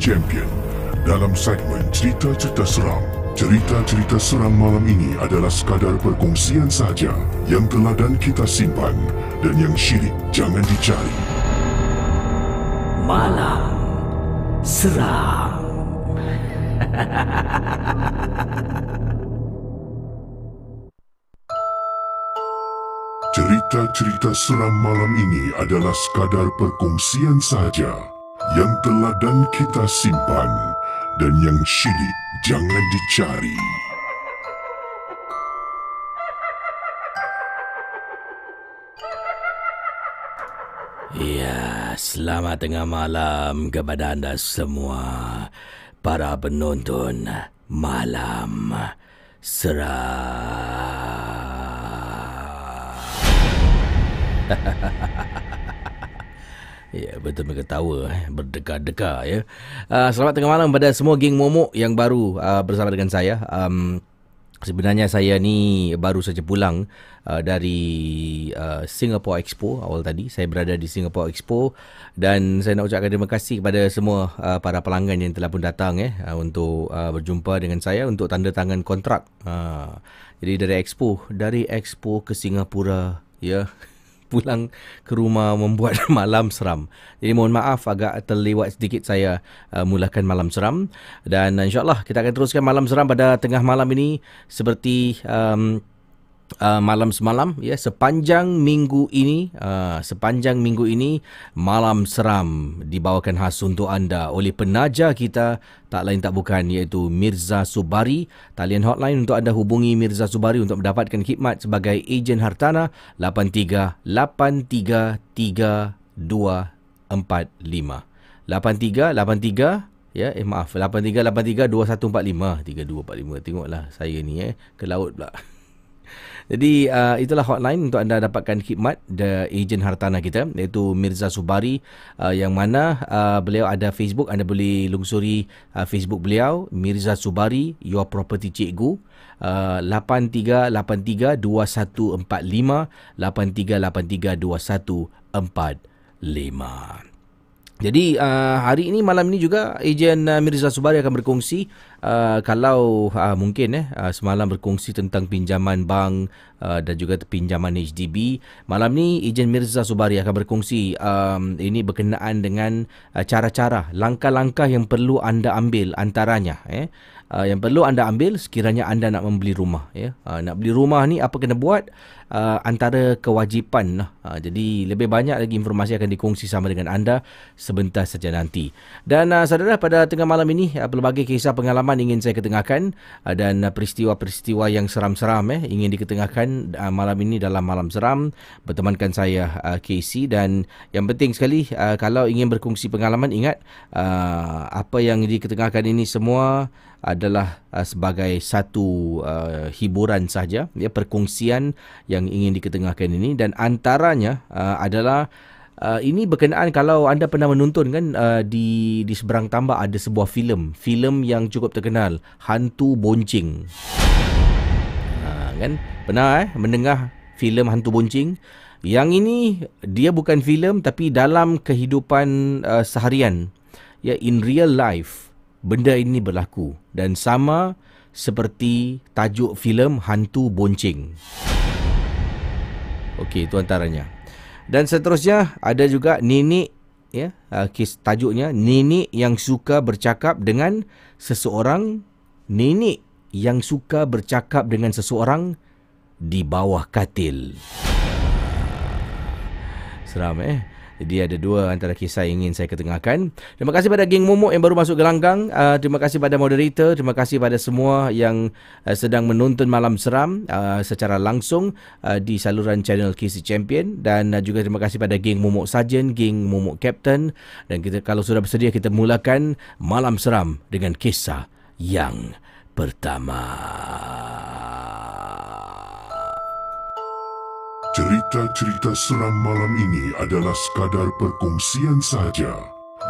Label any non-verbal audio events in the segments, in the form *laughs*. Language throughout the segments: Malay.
Champion dalam segmen cerita-cerita seram. Cerita-cerita seram malam ini adalah sekadar perkongsian saja yang telah dan kita simpan dan yang syirik jangan dicari. Malam Seram Cerita-cerita seram malam ini adalah sekadar perkongsian saja yang telah dan kita simpan dan yang syirik jangan dicari. Ya, selamat tengah malam kepada anda semua Para penonton Malam Seram *laughs* Ya, betul mereka ketawa eh. Berdekar-dekar ya. Uh, selamat tengah malam pada semua geng momok yang baru uh, bersama dengan saya. Um, Sebenarnya saya ni baru saja pulang uh, dari uh, Singapore Expo awal tadi. Saya berada di Singapore Expo dan saya nak ucapkan terima kasih kepada semua uh, para pelanggan yang telah pun datang eh uh, untuk uh, berjumpa dengan saya untuk tanda tangan kontrak. Uh, jadi dari Expo, dari Expo ke Singapura ya. Pulang ke rumah membuat *laughs* malam seram. Jadi mohon maaf agak terlewat sedikit saya uh, mulakan malam seram dan insyaallah kita akan teruskan malam seram pada tengah malam ini seperti um, Uh, malam semalam ya sepanjang minggu ini uh, sepanjang minggu ini malam seram dibawakan khas untuk anda oleh penaja kita tak lain tak bukan iaitu Mirza Subari. Talian hotline untuk anda hubungi Mirza Subari untuk mendapatkan khidmat sebagai ejen hartana 83 83 ya eh maaf 8383 2145 3245 tengoklah saya ni eh ke laut pula *laughs* Jadi uh, itulah hotline untuk anda dapatkan khidmat the agent hartana kita iaitu Mirza Subari uh, yang mana uh, beliau ada Facebook. Anda boleh lungsuri uh, Facebook beliau Mirza Subari your property cikgu uh, 8383 2145 8383 2145 jadi uh, hari ini malam ini juga ejen uh, Mirza Subari akan berkongsi uh, kalau uh, mungkin eh uh, semalam berkongsi tentang pinjaman bank uh, dan juga pinjaman HDB. Malam ni ejen Mirza Subari akan berkongsi um, ini berkenaan dengan uh, cara-cara langkah-langkah yang perlu anda ambil antaranya eh uh, yang perlu anda ambil sekiranya anda nak membeli rumah ya. Uh, nak beli rumah ni apa kena buat? Uh, antara kewajipan lah. Uh, jadi lebih banyak lagi informasi akan dikongsi sama dengan anda sebentar saja nanti. Dan uh, saudara pada tengah malam ini uh, pelbagai kisah pengalaman ingin saya ketengahkan uh, dan uh, peristiwa-peristiwa yang seram-seram eh ingin diketengahkan uh, malam ini dalam malam seram bertemankan saya uh, Casey dan yang penting sekali uh, kalau ingin berkongsi pengalaman ingat uh, apa yang diketengahkan ini semua adalah uh, sebagai satu uh, hiburan saja ya perkongsian yang ingin diketengahkan ini. Dan antaranya uh, adalah uh, ini berkenaan kalau anda pernah menonton kan uh, di di seberang tambak ada sebuah filem. Filem yang cukup terkenal hantu boncing. Uh, kan? Pernah eh mendengar filem hantu boncing? Yang ini dia bukan filem tapi dalam kehidupan uh, seharian. Ya in real life benda ini berlaku. Dan sama seperti tajuk filem Hantu Bonceng. Okey, itu antaranya. Dan seterusnya ada juga nenek ya, uh, kes tajuknya nenek yang suka bercakap dengan seseorang, nenek yang suka bercakap dengan seseorang di bawah katil. Seram eh. Jadi ada dua antara kisah yang ingin saya ketengahkan. Terima kasih pada geng Momok yang baru masuk gelanggang. Uh, terima kasih pada moderator. Terima kasih pada semua yang uh, sedang menonton Malam Seram uh, secara langsung uh, di saluran channel KC Champion. Dan uh, juga terima kasih pada geng Momok Sarjan, geng Momok Captain. Dan kita kalau sudah bersedia kita mulakan Malam Seram dengan kisah yang pertama. Cerita-cerita seram malam ini adalah sekadar perkongsian saja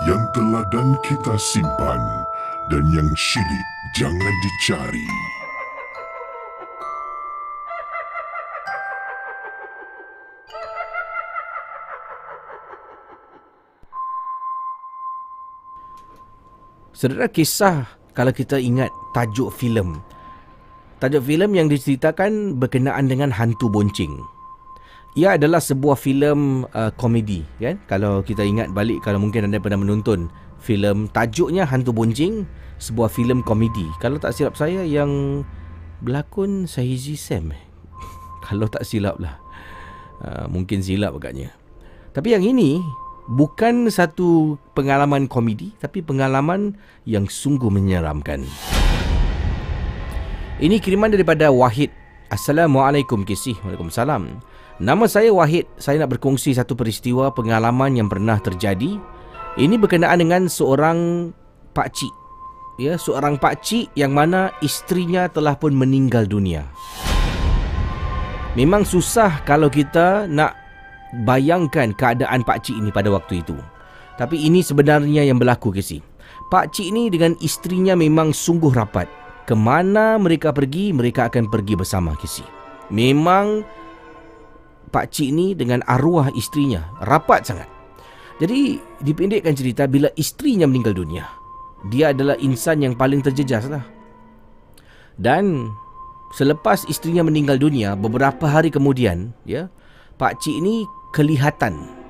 yang teladan kita simpan dan yang syilid jangan dicari. Saudara kisah kalau kita ingat tajuk filem. Tajuk filem yang diceritakan berkenaan dengan hantu boncing ia adalah sebuah filem uh, komedi kan? Kalau kita ingat balik kalau mungkin anda pernah menonton filem tajuknya Hantu Bonjing sebuah filem komedi. Kalau tak silap saya yang berlakon Sahizi Sam *laughs* kalau tak silap lah. Uh, mungkin silap agaknya. Tapi yang ini bukan satu pengalaman komedi tapi pengalaman yang sungguh menyeramkan. Ini kiriman daripada Wahid. Assalamualaikum kisih. Waalaikumsalam Nama saya Wahid. Saya nak berkongsi satu peristiwa pengalaman yang pernah terjadi. Ini berkenaan dengan seorang pak cik. Ya, seorang pak cik yang mana istrinya telah pun meninggal dunia. Memang susah kalau kita nak bayangkan keadaan pak cik ini pada waktu itu. Tapi ini sebenarnya yang berlaku ke si. Pak cik ini dengan istrinya memang sungguh rapat. Kemana mereka pergi, mereka akan pergi bersama ke. Memang pak cik ni dengan arwah istrinya rapat sangat. Jadi dipendekkan cerita bila istrinya meninggal dunia, dia adalah insan yang paling terjejas lah. Dan selepas istrinya meninggal dunia beberapa hari kemudian, ya, pak cik ni kelihatan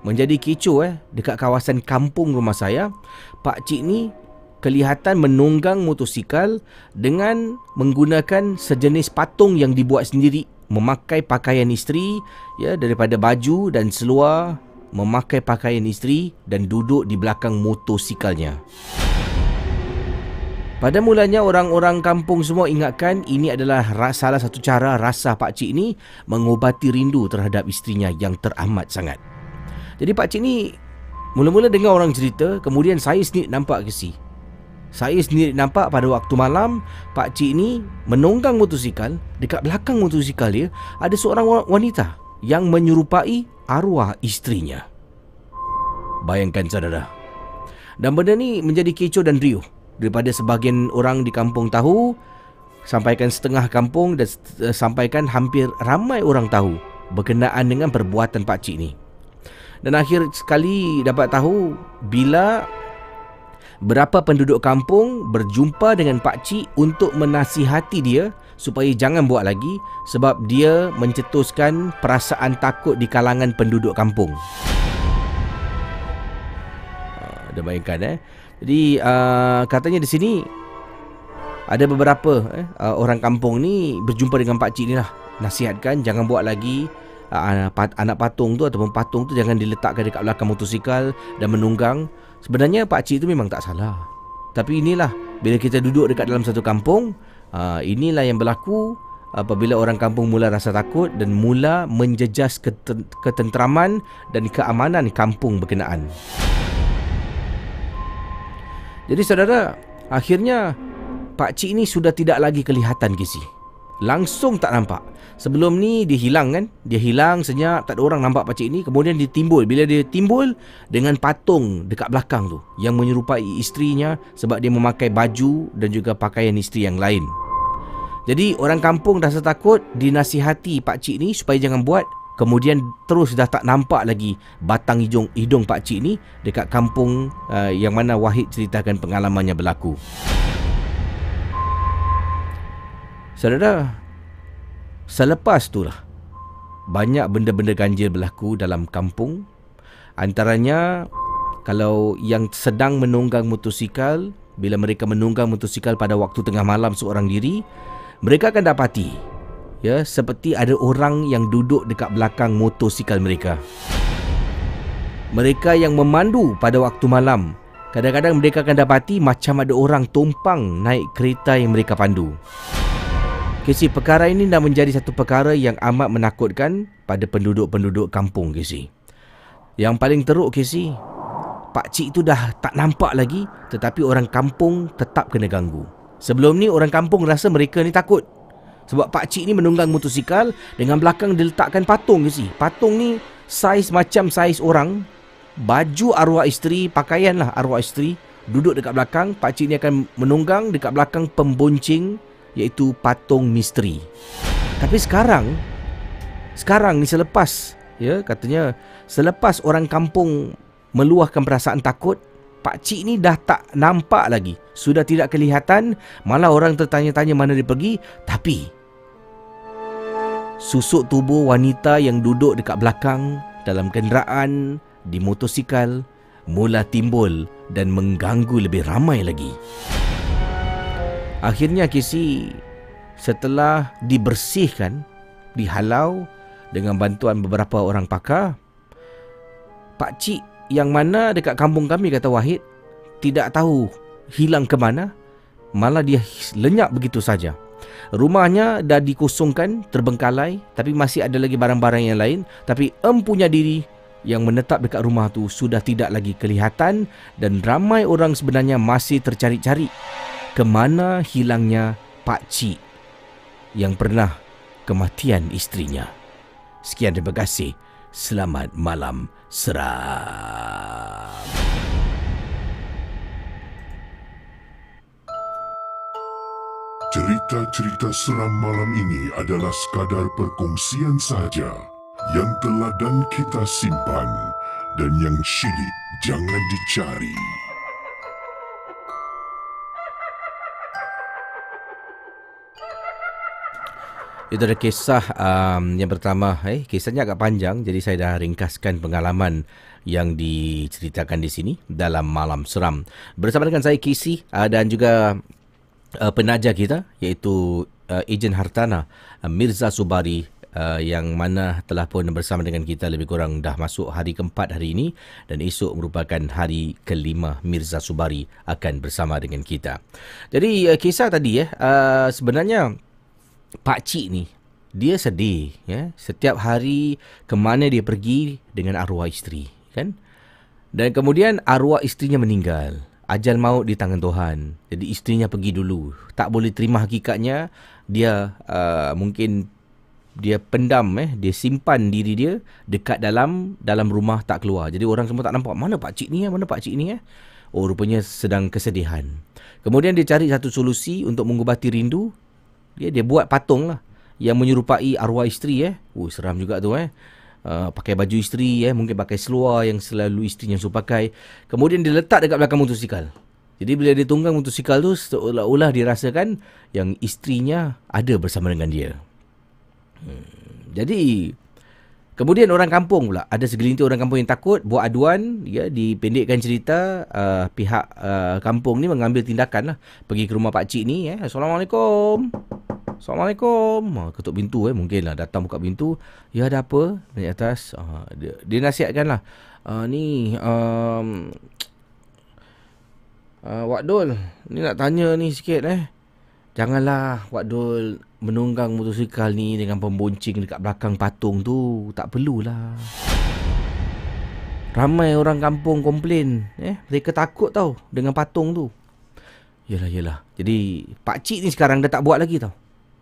menjadi kecoh eh dekat kawasan kampung rumah saya. Pak cik ni kelihatan menunggang motosikal dengan menggunakan sejenis patung yang dibuat sendiri memakai pakaian isteri ya daripada baju dan seluar memakai pakaian isteri dan duduk di belakang motosikalnya. Pada mulanya orang-orang kampung semua ingatkan ini adalah salah satu cara rasa pak cik ni mengobati rindu terhadap istrinya yang teramat sangat. Jadi pak cik ni Mula-mula dengar orang cerita Kemudian saya sendiri nampak Casey Saya sendiri nampak pada waktu malam Pak Cik ni menunggang motosikal Dekat belakang motosikal dia Ada seorang wa- wanita Yang menyerupai arwah isterinya Bayangkan saudara. Dan benda ni menjadi kecoh dan riuh Daripada sebahagian orang di kampung tahu Sampaikan setengah kampung Dan uh, sampaikan hampir ramai orang tahu Berkenaan dengan perbuatan Pak Cik ni. Dan akhir sekali dapat tahu bila berapa penduduk kampung berjumpa dengan Pak Cik untuk menasihati dia supaya jangan buat lagi sebab dia mencetuskan perasaan takut di kalangan penduduk kampung. Uh, dah bayangkan eh. Jadi uh, katanya di sini ada beberapa eh, uh, orang kampung ni berjumpa dengan Pak Cik ni lah. Nasihatkan jangan buat lagi uh, anak patung tu ataupun patung tu jangan diletakkan dekat belakang motosikal dan menunggang. Sebenarnya Pak Cik tu memang tak salah. Tapi inilah bila kita duduk dekat dalam satu kampung, uh, inilah yang berlaku apabila orang kampung mula rasa takut dan mula menjejas keten- ketenteraman dan keamanan kampung berkenaan. Jadi saudara, akhirnya Pak Cik ni sudah tidak lagi kelihatan Kisi. Langsung tak nampak. Sebelum ni dia hilang kan? Dia hilang senyap, tak ada orang nampak Pak Cik ni. Kemudian dia timbul. Bila dia timbul dengan patung dekat belakang tu yang menyerupai isterinya sebab dia memakai baju dan juga pakaian isteri yang lain. Jadi orang kampung rasa takut dinasihati Pak Cik ni supaya jangan buat Kemudian terus dah tak nampak lagi batang hidung hidung Pak Cik ni dekat kampung uh, yang mana Wahid ceritakan pengalamannya berlaku. Saudara, selepas tu lah banyak benda-benda ganjil berlaku dalam kampung. Antaranya kalau yang sedang menunggang motosikal, bila mereka menunggang motosikal pada waktu tengah malam seorang diri, mereka akan dapati ya seperti ada orang yang duduk dekat belakang motosikal mereka. Mereka yang memandu pada waktu malam, kadang-kadang mereka akan dapati macam ada orang tumpang naik kereta yang mereka pandu. Kesi perkara ini dah menjadi satu perkara yang amat menakutkan pada penduduk-penduduk kampung Kesi. Yang paling teruk Kesi, Pak Cik itu dah tak nampak lagi tetapi orang kampung tetap kena ganggu. Sebelum ni orang kampung rasa mereka ni takut. Sebab pak cik ni menunggang motosikal dengan belakang diletakkan patung ke si. Patung ni saiz macam saiz orang. Baju arwah isteri, pakaian lah arwah isteri. Duduk dekat belakang, pak cik ni akan menunggang dekat belakang pemboncing iaitu patung misteri. Tapi sekarang sekarang ni selepas ya katanya selepas orang kampung meluahkan perasaan takut Pak Cik ni dah tak nampak lagi. Sudah tidak kelihatan. Malah orang tertanya-tanya mana dia pergi. Tapi susuk tubuh wanita yang duduk dekat belakang dalam kenderaan di motosikal mula timbul dan mengganggu lebih ramai lagi. Akhirnya Casey setelah dibersihkan, dihalau dengan bantuan beberapa orang pakar, Pak Cik yang mana dekat kampung kami kata Wahid tidak tahu hilang ke mana, malah dia lenyap begitu saja. Rumahnya dah dikosongkan, terbengkalai tapi masih ada lagi barang-barang yang lain tapi empunya diri yang menetap dekat rumah tu sudah tidak lagi kelihatan dan ramai orang sebenarnya masih tercari-cari ke mana hilangnya Pak Cik yang pernah kematian isterinya. Sekian terima kasih. Selamat malam seram. Cerita-cerita seram malam ini adalah sekadar perkongsian sahaja yang telah dan kita simpan dan yang syilid jangan dicari. Itu ada kisah um, yang pertama. Eh, kisahnya agak panjang, jadi saya dah ringkaskan pengalaman yang diceritakan di sini dalam Malam Seram. Bersama dengan saya, Kisi, uh, dan juga uh, penaja kita, iaitu uh, Ejen Hartana, uh, Mirza Subari, uh, yang mana telah pun bersama dengan kita lebih kurang dah masuk hari keempat hari ini dan esok merupakan hari kelima Mirza Subari akan bersama dengan kita. Jadi uh, kisah tadi eh uh, sebenarnya Pak Cik ni dia sedih ya setiap hari ke mana dia pergi dengan arwah isteri kan Dan kemudian arwah isterinya meninggal. Ajal maut di tangan Tuhan. Jadi isterinya pergi dulu. Tak boleh terima hakikatnya. Dia uh, mungkin dia pendam eh dia simpan diri dia dekat dalam dalam rumah tak keluar jadi orang semua tak nampak mana pak cik ni eh mana pak cik ni eh oh rupanya sedang kesedihan kemudian dia cari satu solusi untuk mengubati rindu dia dia buat patung lah. Yang menyerupai arwah isteri eh. Oh seram juga tu eh. Uh, pakai baju isteri eh. Mungkin pakai seluar yang selalu isterinya suka pakai. Kemudian dia letak dekat belakang motosikal. Jadi bila dia tunggang motosikal tu seolah-olah dirasakan yang isterinya ada bersama dengan dia. Hmm. Jadi kemudian orang kampung pula. Ada segelintir orang kampung yang takut buat aduan ya dipendekkan cerita uh, pihak uh, kampung ni mengambil tindakan lah. Pergi ke rumah pak cik ni eh assalamualaikum. Assalamualaikum. Ha, ketuk pintu eh. Mungkinlah datang buka pintu. Ya ada apa? Naik atas. Uh, dia, dia nasihatkan lah. Uh, ni um, uh, *tsk* Wak ni nak tanya ni sikit eh janganlah Wak Dul menunggang motosikal ni dengan pemboncing dekat belakang patung tu. Tak perlulah. Ramai orang kampung komplain eh mereka takut tau dengan patung tu. Yalah yalah jadi pak cik ni sekarang dah tak buat lagi tau.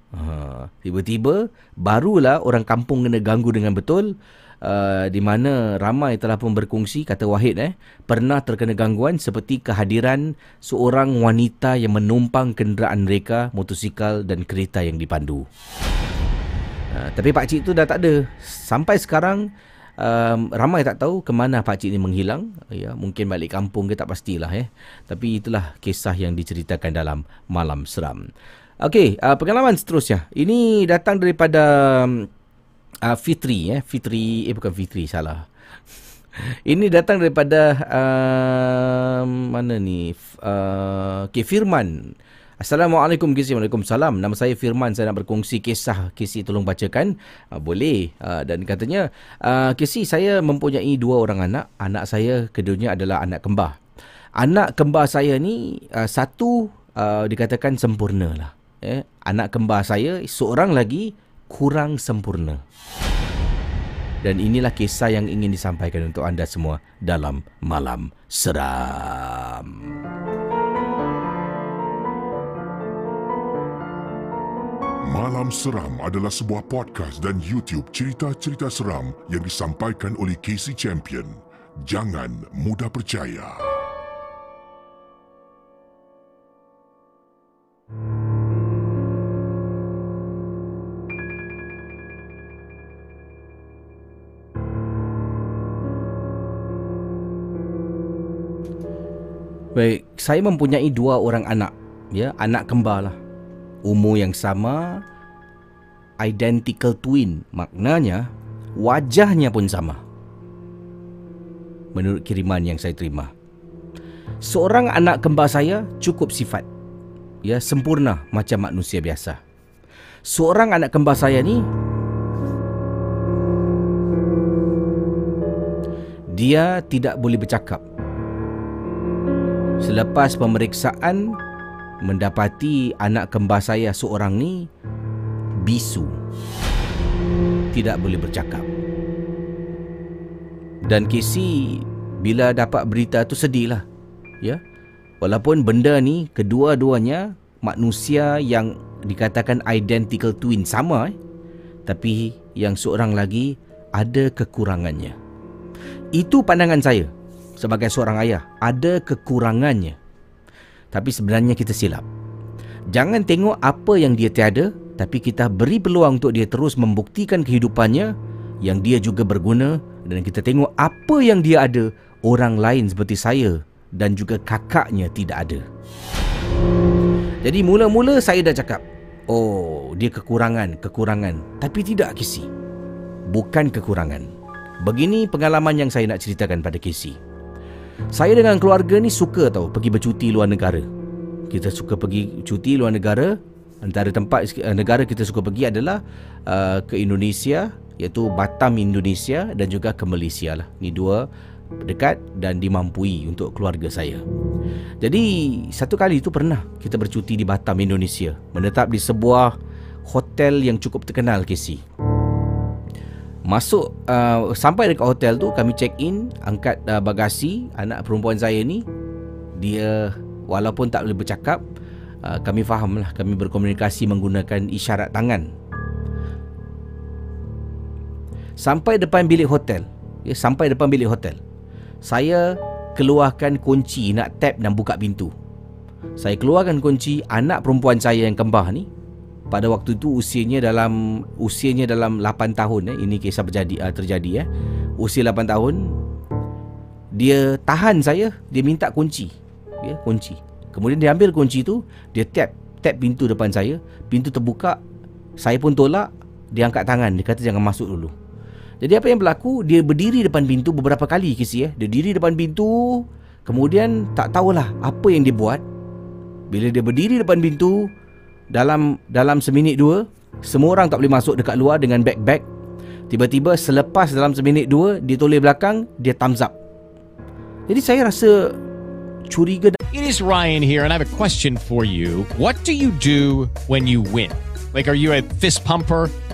Ha, tiba-tiba barulah orang kampung kena ganggu dengan betul uh, di mana ramai telah pun berkongsi kata Wahid eh pernah terkena gangguan seperti kehadiran seorang wanita yang menumpang kenderaan mereka motosikal dan kereta yang dipandu. Uh, tapi pak cik tu dah tak ada. Sampai sekarang um, ramai tak tahu ke mana pak cik ni menghilang. Ya, mungkin balik kampung ke tak pastilah eh. Tapi itulah kisah yang diceritakan dalam Malam Seram. Okey, uh, pengalaman seterusnya. Ini datang daripada um, uh, Fitri eh. Fitri eh bukan Fitri salah. *laughs* Ini datang daripada uh, mana ni? Uh, okay, Firman. Assalamualaikum Kisi Waalaikumsalam. Nama saya Firman. Saya nak berkongsi kisah. Kisi tolong bacakan. Uh, Boleh. Uh, Dan katanya uh, Kisi saya mempunyai dua orang anak. Anak saya keduanya adalah anak kembar. Anak kembar saya ni uh, Satu uh, Dikatakan sempurna lah. Eh? Anak kembar saya Seorang lagi kurang sempurna. Dan inilah kisah yang ingin disampaikan untuk anda semua dalam Malam Seram. Malam Seram adalah sebuah podcast dan YouTube cerita-cerita seram yang disampaikan oleh Casey Champion. Jangan mudah percaya. Baik, saya mempunyai dua orang anak. Ya, anak kembar lah. Umur yang sama, identical twin. Maknanya, wajahnya pun sama. Menurut kiriman yang saya terima. Seorang anak kembar saya cukup sifat. Ya, sempurna macam manusia biasa. Seorang anak kembar saya ni dia tidak boleh bercakap. Selepas pemeriksaan mendapati anak kembar saya seorang ni bisu. Tidak boleh bercakap. Dan Casey bila dapat berita tu sedihlah. Ya. Walaupun benda ni kedua-duanya manusia yang dikatakan identical twin sama eh. Tapi yang seorang lagi ada kekurangannya. Itu pandangan saya sebagai seorang ayah ada kekurangannya. Tapi sebenarnya kita silap. Jangan tengok apa yang dia tiada, tapi kita beri peluang untuk dia terus membuktikan kehidupannya yang dia juga berguna dan kita tengok apa yang dia ada orang lain seperti saya dan juga kakaknya tidak ada. Jadi mula-mula saya dah cakap, oh dia kekurangan, kekurangan. Tapi tidak Kisi. Bukan kekurangan. Begini pengalaman yang saya nak ceritakan pada Kisi. Saya dengan keluarga ni suka tau pergi bercuti luar negara. Kita suka pergi cuti luar negara. Antara tempat uh, negara kita suka pergi adalah uh, ke Indonesia iaitu Batam Indonesia dan juga ke Malaysia lah. Ni dua dekat dan dimampui untuk keluarga saya. Jadi satu kali itu pernah kita bercuti di Batam Indonesia, menetap di sebuah hotel yang cukup terkenal KC. Masuk uh, Sampai dekat hotel tu Kami check in Angkat uh, bagasi Anak perempuan saya ni. Dia Walaupun tak boleh bercakap uh, Kami faham lah Kami berkomunikasi Menggunakan isyarat tangan. Sampai depan bilik hotel. Ya, Sampai depan bilik hotel. Saya Keluarkan kunci Nak tap dan buka pintu. Saya keluarkan kunci Anak perempuan saya yang kembar ni pada waktu itu usianya dalam usianya dalam 8 tahun eh. Ini kisah berjadi uh, terjadi eh. Usia 8 tahun dia tahan saya dia minta kunci ya kunci. Kemudian dia ambil kunci tu dia tap tap pintu depan saya. Pintu terbuka saya pun tolak dia angkat tangan. Dia kata jangan masuk dulu. Jadi apa yang berlaku dia berdiri depan pintu beberapa kali kisi eh. Dia diri depan pintu kemudian tak tahulah apa yang dia buat. Bila dia berdiri depan pintu dalam dalam seminit dua semua orang tak boleh masuk dekat luar dengan bag-bag tiba-tiba selepas dalam seminit dua dia toleh belakang dia thumbs up jadi saya rasa curiga It is Ryan here, and I have a question for you. What do you do when you win? Like, are you a fist pumper?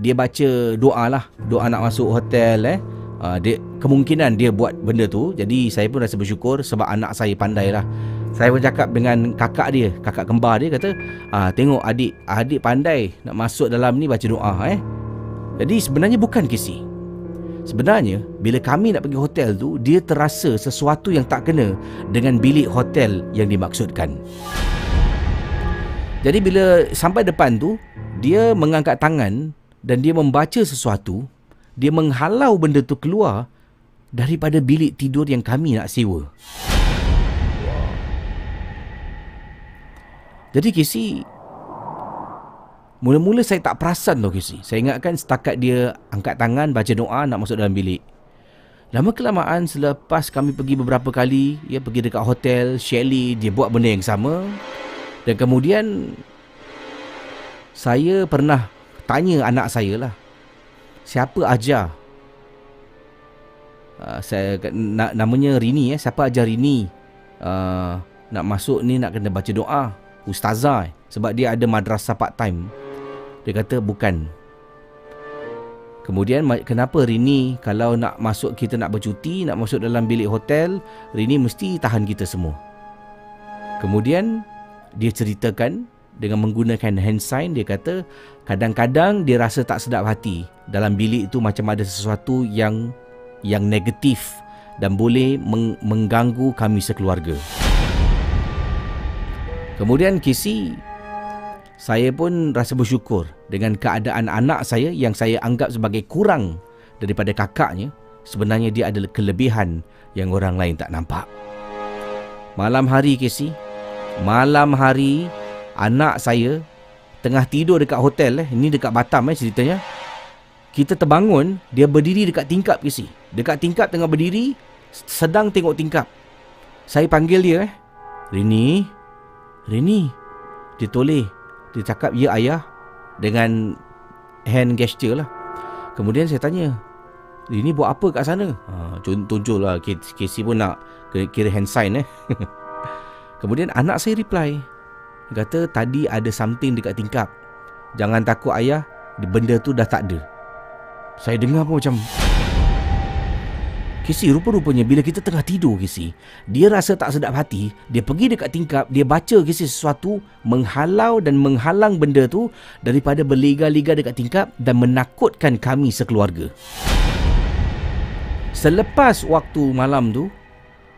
dia baca doa lah. Doa nak masuk hotel eh. Uh, dia kemungkinan dia buat benda tu. Jadi saya pun rasa bersyukur sebab anak saya pandai lah. Saya pun cakap dengan kakak dia kakak kembar dia kata ah tengok adik adik pandai nak masuk dalam ni baca doa eh. Jadi sebenarnya bukan kisi. Sebenarnya, bila kami nak pergi hotel tu, dia terasa sesuatu yang tak kena dengan bilik hotel yang dimaksudkan. Jadi bila sampai depan tu, dia mengangkat tangan dan dia membaca sesuatu, dia menghalau benda tu keluar daripada bilik tidur yang kami nak sewa. Jadi Casey Mula-mula saya tak perasan tau Casey Saya ingatkan setakat dia angkat tangan baca doa nak masuk dalam bilik. Lama kelamaan selepas kami pergi beberapa kali Ya pergi dekat hotel Shelly dia buat benda yang sama. Dan kemudian Saya pernah tanya anak saya lah. Siapa ajar? Uh, saya na, Namanya Rini eh. Siapa ajar Rini? Uh, Nak masuk ni nak kena baca doa. Ustazah eh. Sebab dia ada madrasah part time Dia kata bukan. Kemudian kenapa Rini kalau nak masuk kita nak bercuti, nak masuk dalam bilik hotel, Rini mesti tahan kita semua. Kemudian dia ceritakan dengan menggunakan hand sign dia kata kadang-kadang dia rasa tak sedap hati dalam bilik itu macam ada sesuatu yang yang negatif dan boleh meng- mengganggu kami sekeluarga. Kemudian Casey saya pun rasa bersyukur dengan keadaan anak saya yang saya anggap sebagai kurang daripada kakaknya. Sebenarnya dia adalah kelebihan yang orang lain tak nampak. Malam hari Casey, malam hari anak saya tengah tidur dekat hotel eh. Ini dekat Batam eh ceritanya. Kita terbangun, dia berdiri dekat tingkap Casey. Dekat tingkap tengah berdiri, sedang tengok tingkap. Saya panggil dia eh. Rini, Rini. Dia toleh. Dia cakap, ya ayah. Dengan hand gesture lah. Kemudian saya tanya, Rini buat apa kat sana? Ha, tunjuk lah. Casey pun nak kira hand sign eh. *laughs* Kemudian anak saya reply. Dia kata, tadi ada something dekat tingkap. Jangan takut ayah, benda tu dah tak ada. Saya dengar pun macam... Kisi rupa-rupanya bila kita tengah tidur Kisi Dia rasa tak sedap hati Dia pergi dekat tingkap Dia baca Kisi sesuatu Menghalau dan menghalang benda tu Daripada berliga-liga dekat tingkap Dan menakutkan kami sekeluarga Selepas waktu malam tu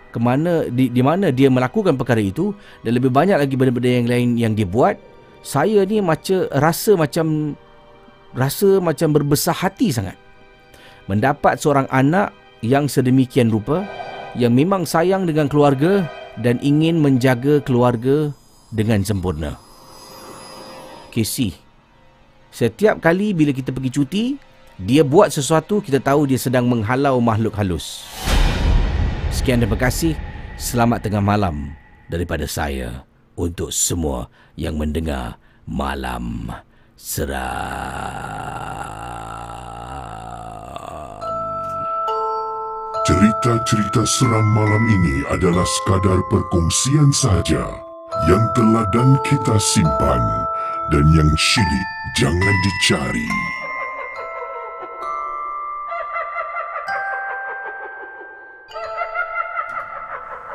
ke mana di, di mana dia melakukan perkara itu dan lebih banyak lagi benda-benda yang lain yang dia buat, saya ni macam rasa macam rasa macam berbesar hati sangat. Mendapat seorang anak yang sedemikian rupa yang memang sayang dengan keluarga dan ingin menjaga keluarga dengan sempurna. Casey, setiap kali bila kita pergi cuti, dia buat sesuatu kita tahu dia sedang menghalau makhluk halus. Sekian terima kasih. Selamat tengah malam daripada saya untuk semua yang mendengar Malam Seram. Cerita-cerita seram malam ini adalah sekadar perkongsian sahaja yang telah dan kita simpan dan yang syilid jangan dicari.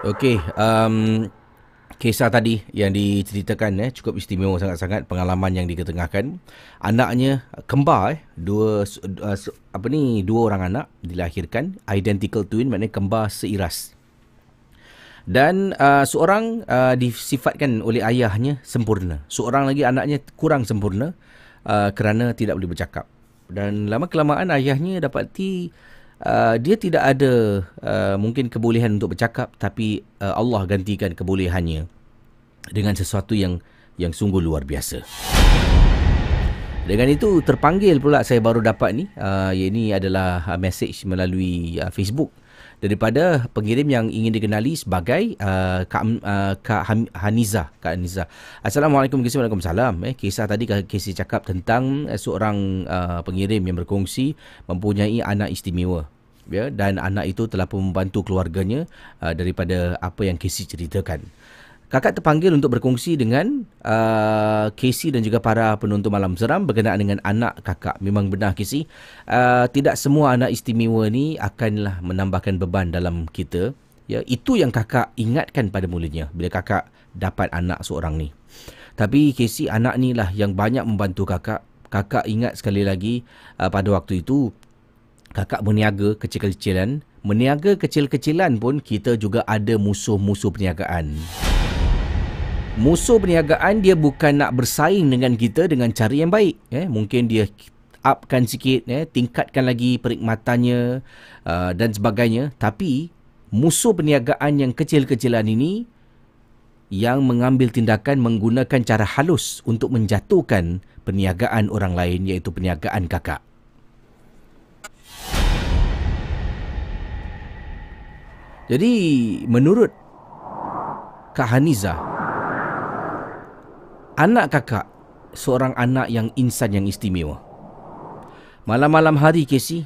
Okey, um, kisah tadi yang diceritakan eh cukup istimewa sangat-sangat pengalaman yang diketengahkan. Anaknya kembar eh dua uh, apa ni dua orang anak dilahirkan identical twin maknanya kembar seiras. Dan uh, seorang uh, disifatkan oleh ayahnya sempurna. Seorang lagi anaknya kurang sempurna uh, kerana tidak boleh bercakap. Dan lama kelamaan ayahnya dapati uh, dia tidak ada uh, mungkin kebolehan untuk bercakap tapi uh, Allah gantikan kebolehannya dengan sesuatu yang yang sungguh luar biasa. Dengan itu terpanggil pula saya baru dapat ni uh, ini adalah uh, message melalui uh, Facebook daripada pengirim yang ingin dikenali sebagai uh, Kak, uh, Kak Haniza. Kak Haniza. Assalamualaikum wabarakatuh. Eh, kisah tadi Casey cakap tentang uh, seorang uh, pengirim yang berkongsi mempunyai anak istimewa. Ya, dan anak itu telah pun membantu keluarganya uh, daripada apa yang Casey ceritakan. Kakak terpanggil untuk berkongsi dengan uh, Casey dan juga para penonton malam seram berkenaan dengan anak kakak. Memang benar Casey. Uh, tidak semua anak istimewa ni akanlah menambahkan beban dalam kita. Ya, itu yang kakak ingatkan pada mulanya bila kakak dapat anak seorang ni. Tapi Casey anak ni lah yang banyak membantu kakak. Kakak ingat sekali lagi uh, pada waktu itu kakak berniaga kecil-kecilan. Meniaga kecil-kecilan pun kita juga ada musuh-musuh perniagaan. Musuh perniagaan dia bukan nak bersaing dengan kita dengan cara yang baik eh. Mungkin dia upkan sikit eh tingkatkan lagi perkhidmatannya uh, dan sebagainya. Tapi musuh perniagaan yang kecil-kecilan ini yang mengambil tindakan menggunakan cara halus untuk menjatuhkan perniagaan orang lain iaitu perniagaan kakak jadi menurut Kak Hanizah anak kakak seorang anak yang insan yang istimewa. Malam-malam hari Casey.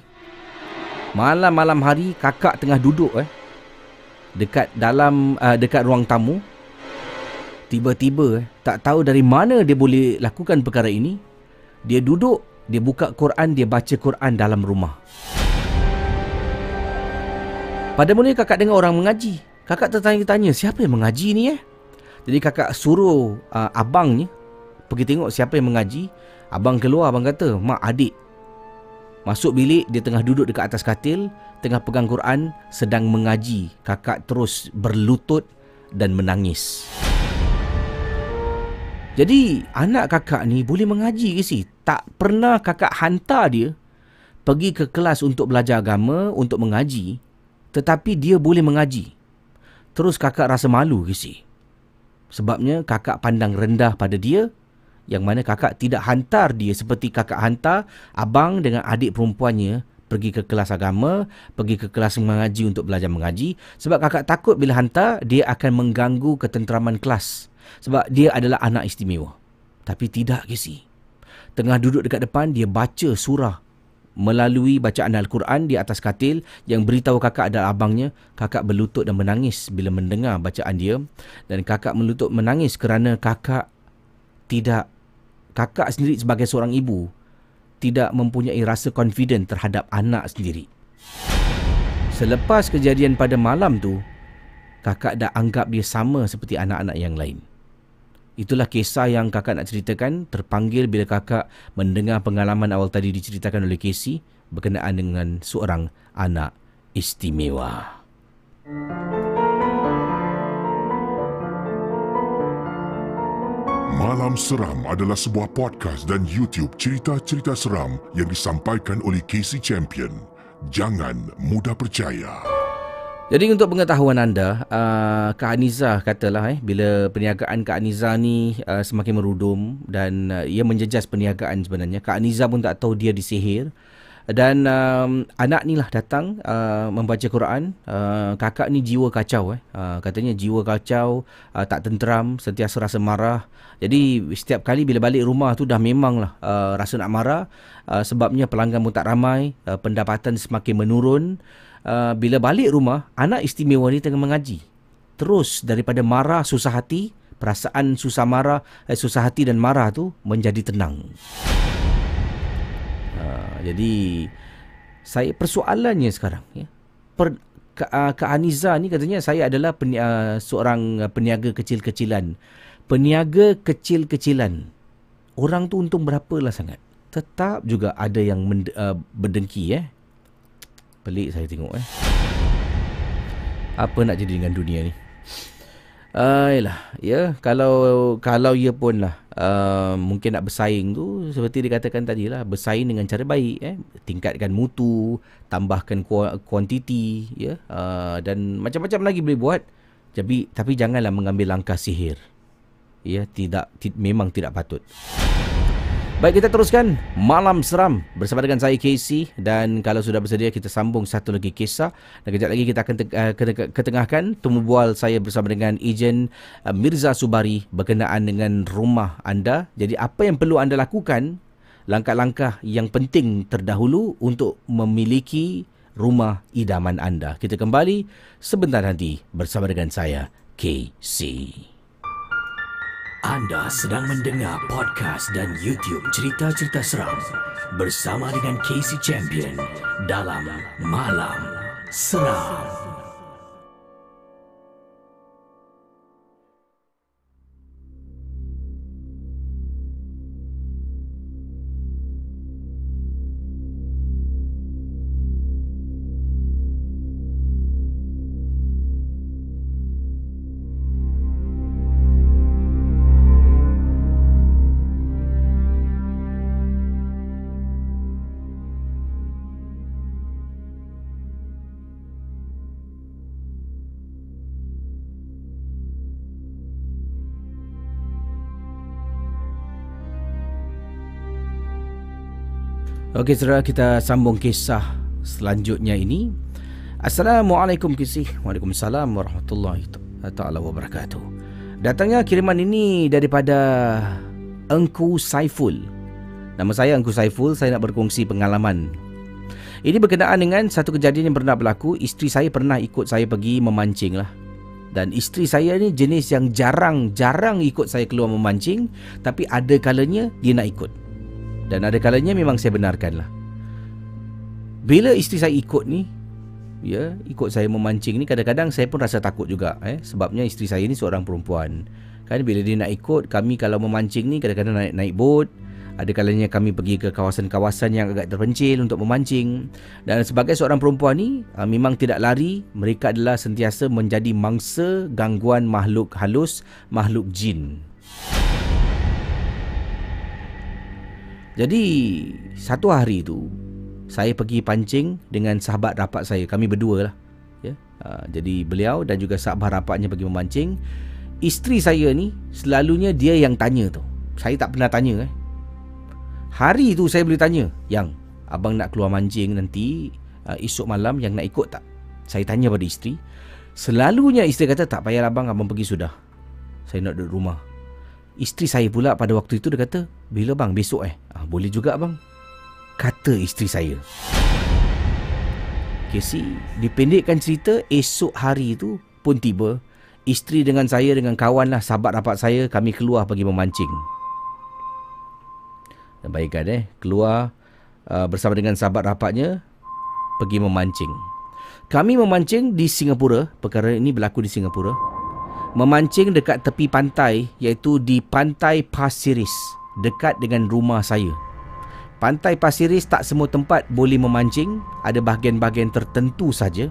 Malam-malam hari kakak tengah duduk eh dekat dalam uh, dekat ruang tamu. Tiba-tiba eh, tak tahu dari mana dia boleh lakukan perkara ini. Dia duduk, dia buka Quran, dia baca Quran dalam rumah. Pada mula kakak dengar orang mengaji. Kakak tertanya-tanya, siapa yang mengaji ni eh? Jadi kakak suruh uh, abangnya pergi tengok siapa yang mengaji. Abang keluar, abang kata, mak adik. Masuk bilik, dia tengah duduk dekat atas katil, tengah pegang Quran, sedang mengaji. Kakak terus berlutut dan menangis. Jadi, anak kakak ni boleh mengaji ke sih? Tak pernah kakak hantar dia pergi ke kelas untuk belajar agama, untuk mengaji. Tetapi dia boleh mengaji. Terus kakak rasa malu ke sih? Sebabnya kakak pandang rendah pada dia yang mana kakak tidak hantar dia seperti kakak hantar abang dengan adik perempuannya pergi ke kelas agama, pergi ke kelas mengaji untuk belajar mengaji sebab kakak takut bila hantar dia akan mengganggu ketenteraman kelas sebab dia adalah anak istimewa. Tapi tidak Casey. Tengah duduk dekat depan dia baca surah melalui bacaan Al-Quran di atas katil yang beritahu kakak adalah abangnya, kakak berlutut dan menangis bila mendengar bacaan dia dan kakak melutut menangis kerana kakak tidak kakak sendiri sebagai seorang ibu tidak mempunyai rasa confident terhadap anak sendiri. Selepas kejadian pada malam tu, kakak dah anggap dia sama seperti anak-anak yang lain. Itulah kisah yang kakak nak ceritakan terpanggil bila kakak mendengar pengalaman awal tadi diceritakan oleh Casey berkenaan dengan seorang anak istimewa. Malam Seram adalah sebuah podcast dan YouTube cerita-cerita seram yang disampaikan oleh Casey Champion. Jangan mudah percaya. Jadi untuk pengetahuan anda, uh, Kak Aniza katalah eh bila perniagaan Kak Aniza ni uh, semakin merudum dan uh, ia menjejas perniagaan sebenarnya. Kak Aniza pun tak tahu dia disihir. Dan um, anak ni lah datang uh, membaca Quran. Uh, kakak ni jiwa kacau eh. Uh, katanya jiwa kacau, uh, tak tenteram, sentiasa rasa marah. Jadi setiap kali bila balik rumah tu dah memang lah uh, rasa nak marah. Uh, sebabnya pelanggan pun tak ramai, uh, pendapatan semakin menurun. Uh, bila balik rumah, anak istimewa ni tengah mengaji. Terus daripada marah, susah hati, perasaan susah marah, eh, susah hati dan marah tu menjadi tenang. Uh, jadi saya persoalannya sekarang ya. Per, Kak, uh, Aniza ni katanya saya adalah pen, uh, seorang peniaga kecil-kecilan. Peniaga kecil-kecilan. Orang tu untung berapalah sangat. Tetap juga ada yang mend, uh, berdengki eh. Pelik saya tengok eh. Apa nak jadi dengan dunia ni? Ayolah, ya kalau kalau ia pun lah uh, mungkin nak bersaing tu seperti dikatakan tadi lah bersaing dengan cara baik eh tingkatkan mutu, tambahkan kuantiti ya uh, dan macam-macam lagi boleh buat. Tapi tapi janganlah mengambil langkah sihir. Ya, tidak t- memang tidak patut. Baik kita teruskan Malam Seram bersama dengan saya Casey dan kalau sudah bersedia kita sambung satu lagi kisah dan kejap lagi kita akan te- uh, ketengahkan temu bual saya bersama dengan ejen uh, Mirza Subari berkenaan dengan rumah anda. Jadi apa yang perlu anda lakukan langkah-langkah yang penting terdahulu untuk memiliki rumah idaman anda. Kita kembali sebentar nanti bersama dengan saya Casey. Anda sedang mendengar podcast dan YouTube cerita-cerita seram bersama dengan Casey Champion dalam Malam Seram. Okey saudara kita sambung kisah selanjutnya ini. Assalamualaikum kisih. Waalaikumsalam warahmatullahi taala wabarakatuh. Datangnya kiriman ini daripada Engku Saiful. Nama saya Engku Saiful, saya nak berkongsi pengalaman. Ini berkenaan dengan satu kejadian yang pernah berlaku. Isteri saya pernah ikut saya pergi memancing lah. Dan isteri saya ni jenis yang jarang-jarang ikut saya keluar memancing. Tapi ada kalanya dia nak ikut. Dan ada kalanya memang saya benarkan lah Bila isteri saya ikut ni Ya, ikut saya memancing ni Kadang-kadang saya pun rasa takut juga eh? Sebabnya isteri saya ni seorang perempuan. Kan bila dia nak ikut Kami kalau memancing ni kadang-kadang naik, naik bot. Ada kalanya kami pergi ke kawasan-kawasan yang agak terpencil untuk memancing. Dan sebagai seorang perempuan ni ah, memang tidak lari. Mereka adalah sentiasa menjadi mangsa gangguan makhluk halus makhluk jin Jadi satu hari tu saya pergi pancing dengan sahabat rapat saya. Kami berdua lah. Ya. Ha, jadi beliau dan juga sahabat rapatnya pergi memancing. Isteri saya ni selalunya dia yang tanya tu. Saya tak pernah tanya eh. Hari tu saya boleh tanya, "Yang, abang nak keluar mancing nanti uh, esok malam yang nak ikut tak?" Saya tanya pada isteri. Selalunya isteri kata, "Tak payah abang, abang pergi sudah. Saya nak duduk rumah." Isteri saya pula pada waktu itu dia kata, "Bila bang? Besok eh?" Boleh juga bang. Kata isteri saya. Casey, dipendekkan cerita, esok hari itu pun tiba. Isteri dengan saya dengan kawan lah, sahabat rapat saya, kami keluar pergi memancing. Dan baikkan eh, keluar uh, bersama dengan sahabat rapatnya, pergi memancing. Kami memancing di Singapura, perkara ini berlaku di Singapura memancing dekat tepi pantai iaitu di pantai Pasiris dekat dengan rumah saya. Pantai Pasiris tak semua tempat boleh memancing, ada bahagian-bahagian tertentu saja.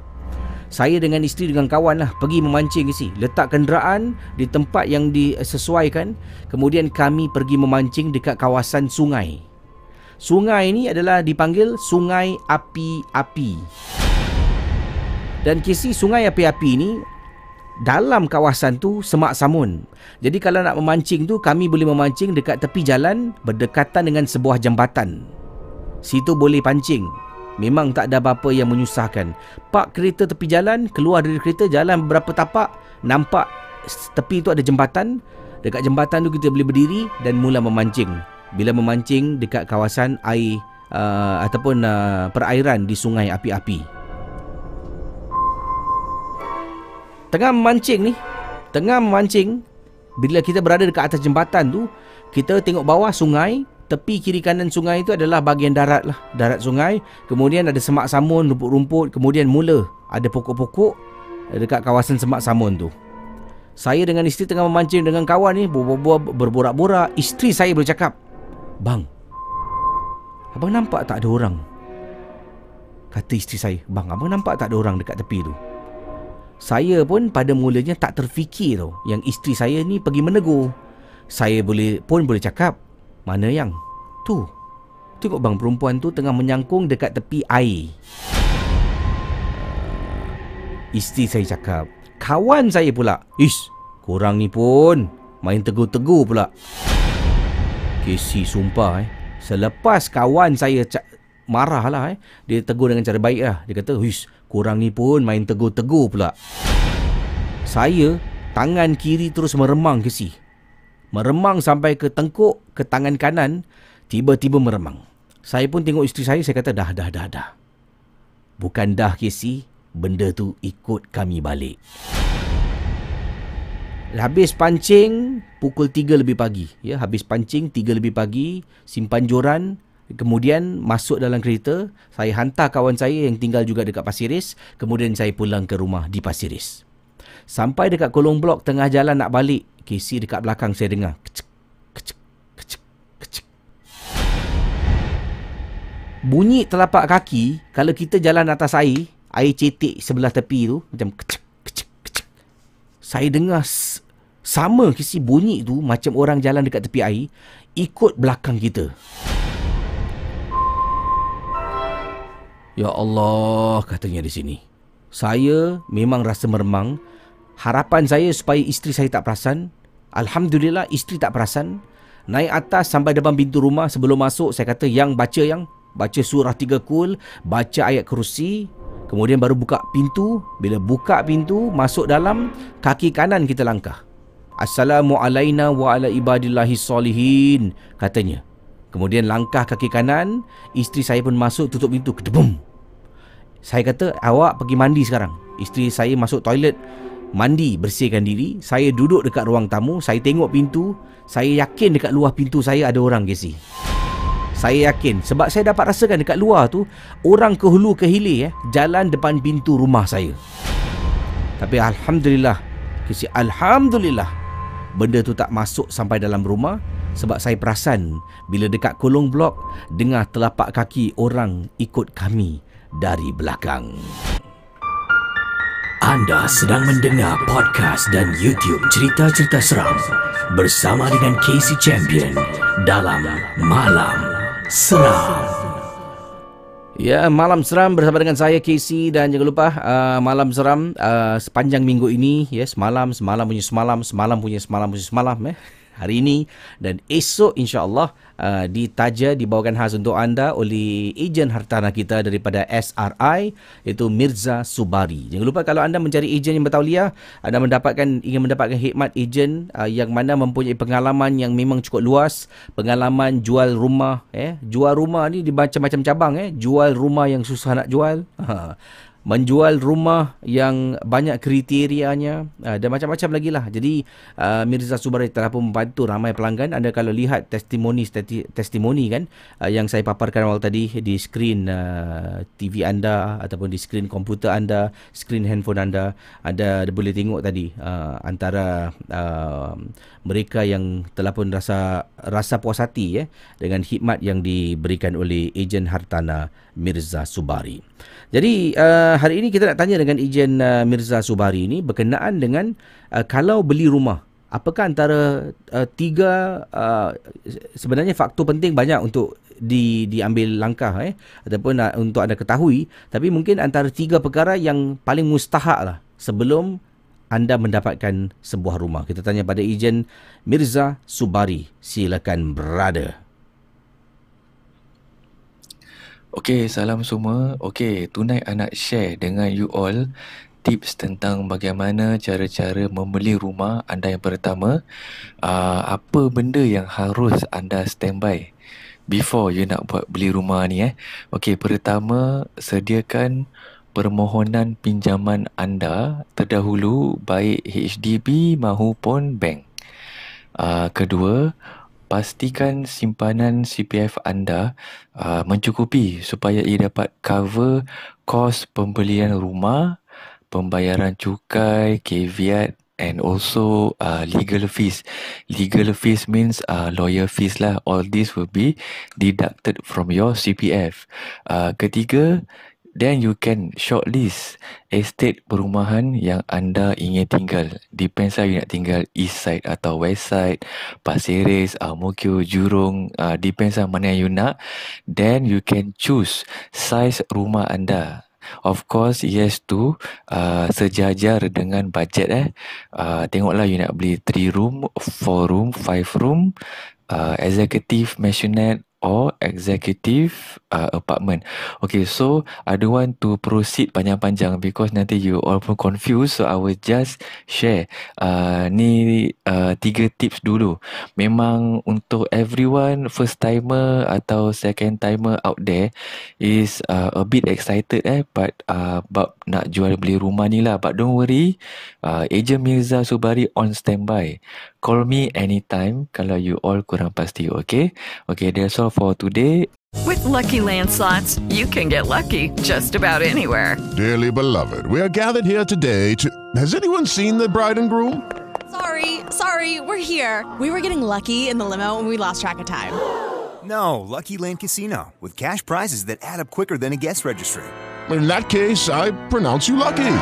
Saya dengan isteri dengan kawan lah pergi memancing si. Letak kenderaan di tempat yang disesuaikan. Kemudian kami pergi memancing dekat kawasan sungai. Sungai ini adalah dipanggil Sungai Api-Api. Dan kisi Sungai Api-Api ini dalam kawasan tu semak samun. Jadi kalau nak memancing tu kami boleh memancing dekat tepi jalan berdekatan dengan sebuah jambatan. Situ boleh pancing. Memang tak ada apa-apa yang menyusahkan. Pak kereta tepi jalan, keluar dari kereta jalan beberapa tapak, nampak tepi tu ada jambatan. Dekat jambatan tu kita boleh berdiri dan mula memancing. Bila memancing dekat kawasan air uh, ataupun uh, perairan di sungai api-api. Tengah memancing ni Tengah memancing Bila kita berada dekat atas jembatan tu Kita tengok bawah sungai Tepi kiri kanan sungai itu adalah bahagian darat lah Darat sungai Kemudian ada semak samun, rumput-rumput Kemudian mula ada pokok-pokok Dekat kawasan semak samun tu Saya dengan isteri tengah memancing dengan kawan ni Berborak-borak Isteri saya bercakap Bang Abang nampak tak ada orang? Kata isteri saya Bang, abang nampak tak ada orang dekat tepi tu? Saya pun pada mulanya tak terfikir tau yang isteri saya ni pergi menegur. Saya boleh pun boleh cakap, mana yang? Tu. Tengok bang perempuan tu tengah menyangkung dekat tepi air. Isteri saya cakap, kawan saya pula. Ish, kurang ni pun main tegur-tegur pula. Kesi sumpah eh. Selepas kawan saya marah lah eh. Dia tegur dengan cara baik lah. Dia kata, Huish, korang ni pun main tegur-tegur pula. Saya, tangan kiri terus meremang ke si. Meremang sampai ke tengkuk, ke tangan kanan, tiba-tiba meremang. Saya pun tengok isteri saya, saya kata, dah, dah, dah, dah. Bukan dah ke si, benda tu ikut kami balik. Habis pancing pukul 3 lebih pagi. Ya, habis pancing 3 lebih pagi, simpan joran, Kemudian masuk dalam kereta, saya hantar kawan saya yang tinggal juga dekat Pasiris, kemudian saya pulang ke rumah di Pasiris. Sampai dekat kolong blok tengah jalan nak balik, KC dekat belakang saya dengar kecek, kecek, kecek, kecek. Bunyi telapak kaki kalau kita jalan atas air, air cetek sebelah tepi tu macam kecek, kecek, kecek. Saya dengar sama kisi bunyi tu macam orang jalan dekat tepi air ikut belakang kita. Ya Allah, katanya di sini. Saya memang rasa meremang. Harapan saya supaya isteri saya tak perasan. Alhamdulillah isteri tak perasan. Naik atas sampai depan pintu rumah sebelum masuk saya kata yang baca yang baca surah tiga kul, baca ayat kerusi, kemudian baru buka pintu. Bila buka pintu, masuk dalam kaki kanan kita langkah. Assalamualaikum wa ala ibadillahi solihin katanya. Kemudian langkah kaki kanan, isteri saya pun masuk tutup pintu. Kedebum. Saya kata, awak pergi mandi sekarang. Isteri saya masuk toilet, mandi, bersihkan diri. Saya duduk dekat ruang tamu, saya tengok pintu. Saya yakin dekat luar pintu saya ada orang, Casey. Saya yakin sebab saya dapat rasakan dekat luar tu orang ke hulu ke hilir eh jalan depan pintu rumah saya. Tapi alhamdulillah, Casey, alhamdulillah benda tu tak masuk sampai dalam rumah sebab saya perasan bila dekat kolong blok dengar telapak kaki orang ikut kami dari belakang. Anda sedang mendengar podcast dan YouTube cerita-cerita seram bersama dengan Casey Champion dalam Malam Seram. Ya, Malam Seram bersama dengan saya Casey dan jangan lupa uh, Malam Seram uh, sepanjang minggu ini ya, semalam, semalam punya semalam, semalam punya semalam punya semalam eh hari ini dan esok insya-Allah uh, ditaja dibawakan khas untuk anda oleh ejen hartanah kita daripada SRI iaitu Mirza Subari. Jangan lupa kalau anda mencari ejen yang bertauliah, anda mendapatkan ingin mendapatkan hikmat ejen uh, yang mana mempunyai pengalaman yang memang cukup luas, pengalaman jual rumah eh, jual rumah ni di macam-macam cabang eh, jual rumah yang susah nak jual. *laughs* Ha menjual rumah yang banyak kriterianya uh, dan macam-macam lagi lah. Jadi uh, Mirza Subari telah pun membantu ramai pelanggan. Anda kalau lihat testimoni testimoni kan uh, yang saya paparkan awal tadi di skrin uh, TV anda ataupun di skrin komputer anda, skrin handphone anda, anda boleh tengok tadi uh, antara uh, mereka yang telah pun rasa rasa puas hati eh dengan khidmat yang diberikan oleh ejen hartana Mirza Subari. Jadi uh, hari ini kita nak tanya dengan ejen uh, Mirza Subari ini berkenaan dengan uh, kalau beli rumah apakah antara uh, tiga uh, sebenarnya faktor penting banyak untuk di diambil langkah eh ataupun uh, untuk anda ketahui tapi mungkin antara tiga perkara yang paling mustahak lah sebelum anda mendapatkan sebuah rumah. Kita tanya pada ejen Mirza Subari. Silakan berada. Okey, salam semua. Okey, tunai anak share dengan you all tips tentang bagaimana cara-cara membeli rumah anda yang pertama. Uh, apa benda yang harus anda standby before you nak buat beli rumah ni eh. Okey, pertama sediakan permohonan pinjaman anda terdahulu baik HDB maupun bank. Uh, kedua, pastikan simpanan CPF anda uh, mencukupi supaya ia dapat cover kos pembelian rumah, pembayaran cukai, caveat and also uh, legal fees. Legal fees means uh, lawyer fees lah. All this will be deducted from your CPF. Uh, ketiga, then you can shortlist estate perumahan yang anda ingin tinggal. Depends lah you nak tinggal east side atau west side, Pasir Ris, Amokyo, Jurong, uh, depends lah mana yang you nak. Then you can choose size rumah anda. Of course, yes tu uh, sejajar dengan budget eh. Uh, tengoklah you nak beli 3 room, 4 room, 5 room, uh, executive, maisonette or executive uh, apartment. Okay, so I don't want to proceed panjang-panjang because nanti you all pun confused. So I will just share uh, ni uh, tiga tips dulu. Memang untuk everyone first timer atau second timer out there is uh, a bit excited eh, but uh, bab nak jual beli rumah ni lah. But don't worry, uh, Agent Mirza Subari on standby. Call me anytime kalau you all kurang pasti, okay? Okay, that's all for today. With Lucky Land slots, you can get lucky just about anywhere. Dearly beloved, we are gathered here today to. Has anyone seen the bride and groom? Sorry, sorry, we're here. We were getting lucky in the limo and we lost track of time. No, Lucky Land Casino, with cash prizes that add up quicker than a guest registry. In that case, I pronounce you lucky.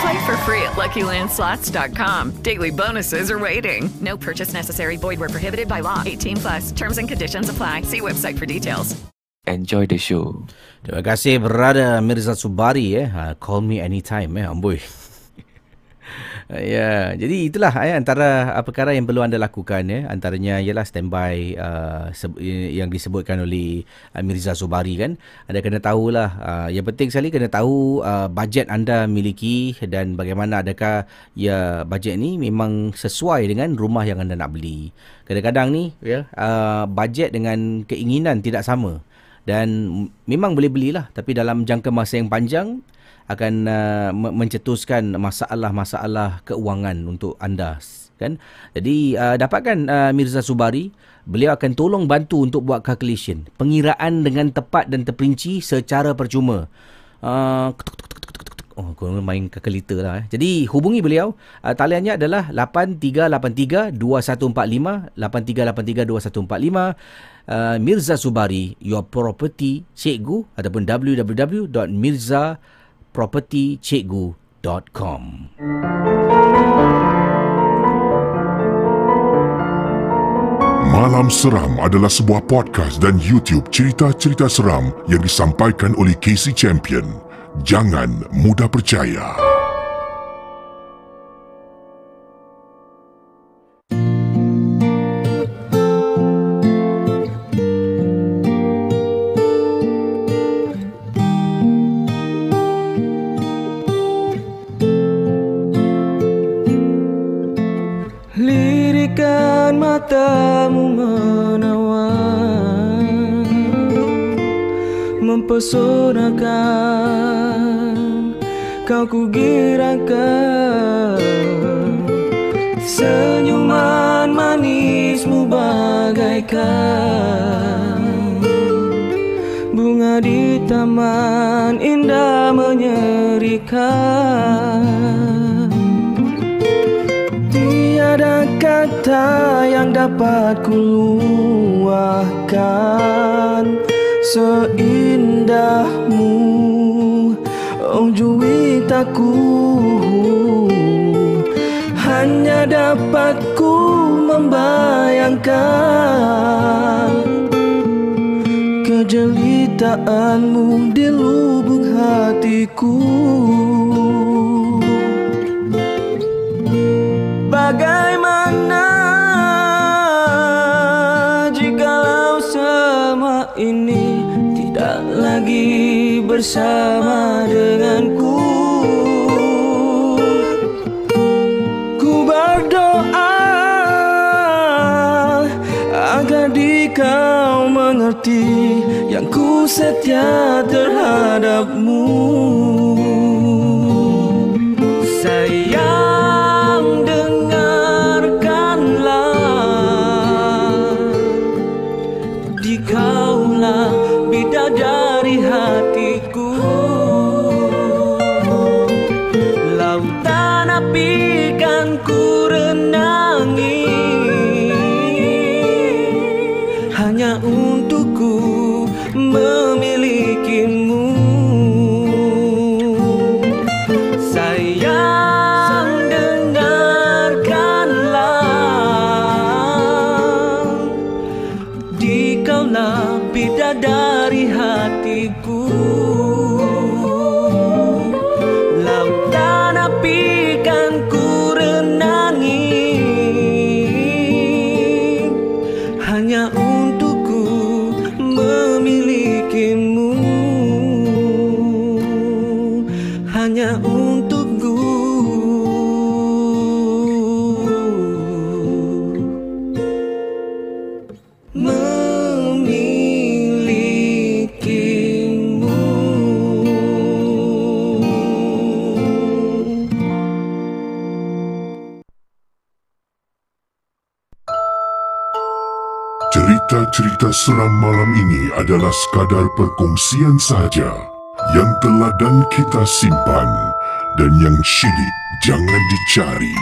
Play for free at LuckyLandSlots.com. Daily bonuses are waiting. No purchase necessary. Void where prohibited by law. 18 plus. Terms and conditions apply. See website for details. Enjoy the show. Terima kasih berada Mirza Subari eh. Uh, call me anytime eh amboi. Ya, jadi itulah eh, antara perkara yang perlu anda lakukan ya. Eh. Antaranya ialah standby uh, yang disebutkan oleh Mirza Subari kan. Anda kena tahulah uh, yang penting sekali kena tahu uh, bajet anda miliki dan bagaimana adakah ya bajet ni memang sesuai dengan rumah yang anda nak beli. Kadang-kadang ni ya uh, bajet dengan keinginan tidak sama dan memang boleh belilah tapi dalam jangka masa yang panjang akan uh, mencetuskan masalah-masalah keuangan untuk anda kan jadi uh, dapatkan uh, Mirza Subari beliau akan tolong bantu untuk buat calculation pengiraan dengan tepat dan terperinci secara percuma uh, Oh, kau main kalkulator lah. Eh. Jadi, hubungi beliau. Uh, taliannya adalah 8383-2145. 8383-2145. Uh, Mirza Subari, your property cikgu. Ataupun www.mirza.com propertycikgu.com. Malam Seram adalah sebuah podcast dan YouTube cerita-cerita seram yang disampaikan oleh Casey Champion. Jangan mudah percaya. Dapat ku luahkan Seindahmu. Oh juwitaku Hanya dapat ku membayangkan Kejelitaanmu di lubuk hatiku bersama denganku. Ku berdoa agar di kau mengerti yang ku setia terhadapmu Cerita-cerita seram malam ini adalah sekadar perkongsian sahaja yang telah dan kita simpan dan yang syilid jangan dicari.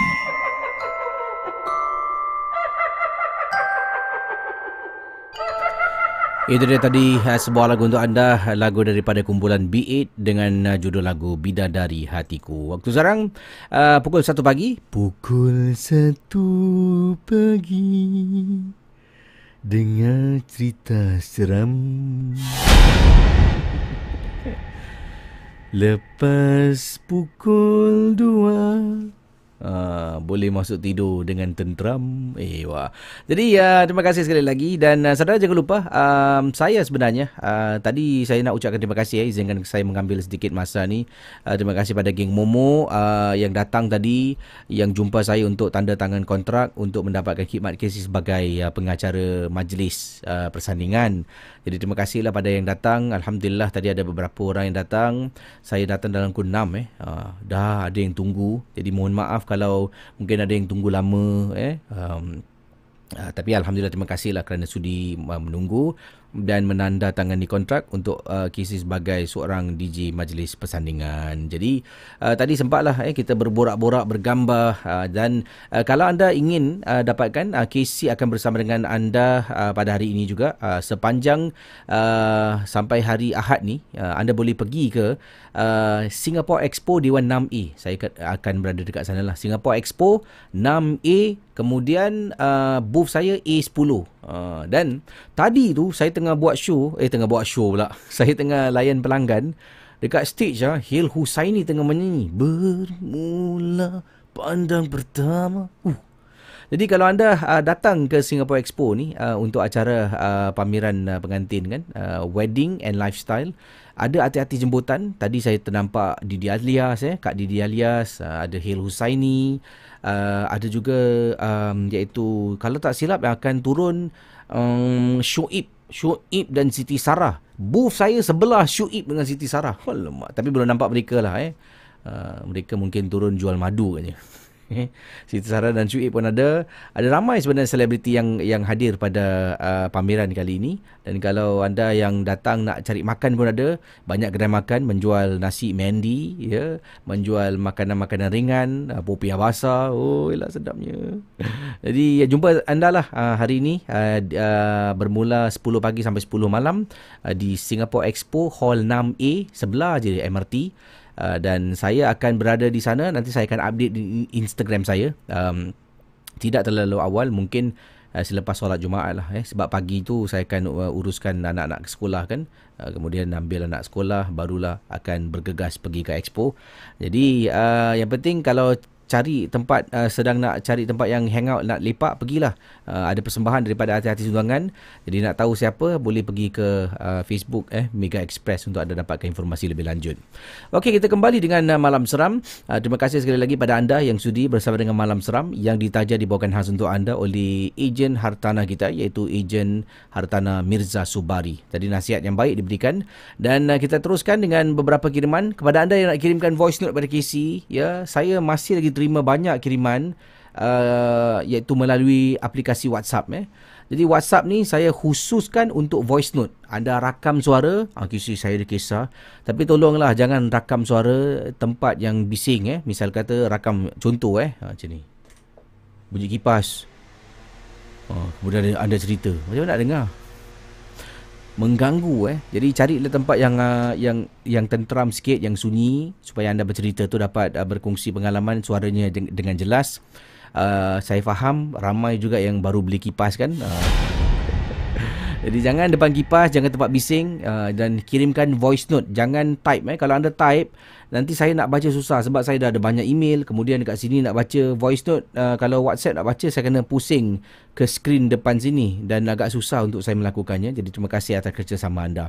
Itu dia tadi uh, sebuah lagu untuk anda. Lagu daripada kumpulan B8 Dengan uh, judul lagu Bidadari Hatiku. Waktu sekarang uh, pukul 1 pagi. Pukul 1 pagi Dengar cerita seram. Lepas pukul 2 Uh, boleh masuk tidur dengan tenteram. Eh wah. Jadi uh, terima kasih sekali lagi dan uh, saudara jangan lupa um, saya sebenarnya uh, tadi saya nak ucapkan terima kasih ya izinkan saya mengambil sedikit masa ni. Uh, terima kasih pada geng Momo uh, yang datang tadi yang jumpa saya untuk tanda tangan kontrak untuk mendapatkan khidmat KC sebagai uh, pengacara majlis uh, persandingan. Jadi terima kasihlah pada yang datang. Alhamdulillah tadi ada beberapa orang yang datang. Saya datang dalam pukul 6 eh. Uh, dah ada yang tunggu. Jadi mohon maaf kalau mungkin ada yang tunggu lama eh. Um, Uh, tapi Alhamdulillah terima kasihlah kerana sudi uh, menunggu dan menandatangani kontrak untuk uh, KC sebagai seorang DJ majlis persandingan. Jadi uh, tadi sempatlah eh, kita berborak-borak, bergambar uh, dan uh, kalau anda ingin uh, dapatkan uh, KC akan bersama dengan anda uh, pada hari ini juga uh, sepanjang uh, sampai hari Ahad ni uh, anda boleh pergi ke uh, Singapore Expo Dewan 6A. Saya akan berada dekat sana lah. Singapore Expo 6A kemudian uh, booth saya A10 uh, dan tadi tu saya tengah buat show eh tengah buat show pula. *laughs* Saya tengah layan pelanggan. Dekat stage ah Hil Husaini tengah menyanyi bermula pandang pertama. Uh. Jadi kalau anda uh, datang ke Singapore Expo ni uh, untuk acara uh, pameran uh, pengantin kan uh, wedding and lifestyle ada hati-hati jemputan. Tadi saya ternampak Didi Alias eh Kak Didi Alias uh, ada Hil Husaini uh, ada juga um, iaitu kalau tak silap akan turun um, Shuib Shuib dan Siti Sarah booth saya sebelah Shuib dengan Siti Sarah Alamak. tapi belum nampak mereka lah eh Uh, mereka mungkin turun jual madu katanya. Siti Sarah dan Syuib pun ada. Ada ramai sebenarnya selebriti yang yang hadir pada uh, pameran kali ini. Dan kalau anda yang datang nak cari makan pun ada. Banyak kedai makan menjual nasi mendi, ya, menjual makanan-makanan ringan, uh, popiah basah. Oh, elah sedapnya. *laughs* Jadi ya, jumpa anda lah uh, hari ini uh, uh, bermula 10 pagi sampai 10 malam uh, di Singapore Expo Hall 6A sebelah je MRT. Uh, dan saya akan berada di sana. Nanti saya akan update di Instagram saya. Um, tidak terlalu awal mungkin uh, selepas solat Jumaat lah eh. Sebab pagi tu saya akan uh, uruskan anak-anak ke sekolah kan. Uh, kemudian ambil anak sekolah barulah akan bergegas pergi ke expo. Jadi uh, yang penting kalau cari tempat uh, sedang nak cari tempat yang hangout nak lepak pergilah. Uh, ada persembahan daripada hati-hati sumbangan jadi nak tahu siapa boleh pergi ke uh, Facebook eh Mega Express untuk anda dapatkan informasi lebih lanjut. Okey kita kembali dengan uh, malam seram. Uh, terima kasih sekali lagi pada anda yang sudi bersama dengan malam seram yang ditaja dibawakan khas untuk anda oleh ejen hartana kita iaitu ejen hartana Mirza Subari. Tadi nasihat yang baik diberikan. Dan uh, kita teruskan dengan beberapa kiriman. Kepada anda yang nak kirimkan voice note pada KC ya saya masih lagi terima banyak kiriman uh, iaitu melalui aplikasi WhatsApp eh. Jadi WhatsApp ni saya khususkan untuk voice note. Anda rakam suara, ah kisah saya ada kisah. Tapi tolonglah jangan rakam suara tempat yang bising eh. Misal kata rakam contoh eh ha, macam ni. Bunyi kipas. Oh, kemudian ada, ada cerita. Macam mana nak dengar? Mengganggu eh. Jadi carilah tempat yang uh, yang yang tenteram sikit, yang sunyi supaya anda bercerita tu dapat uh, berkongsi pengalaman suaranya de- dengan jelas. Uh, saya faham ramai juga yang baru beli kipas kan. Uh, *laughs* jadi jangan depan kipas, jangan tempat bising uh, dan kirimkan voice note. Jangan type eh. Kalau anda type nanti saya nak baca susah sebab saya dah ada banyak email. Kemudian dekat sini nak baca voice note uh, kalau WhatsApp nak baca saya kena pusing ke skrin depan sini dan agak susah untuk saya melakukannya. Jadi terima kasih atas kerjasama anda.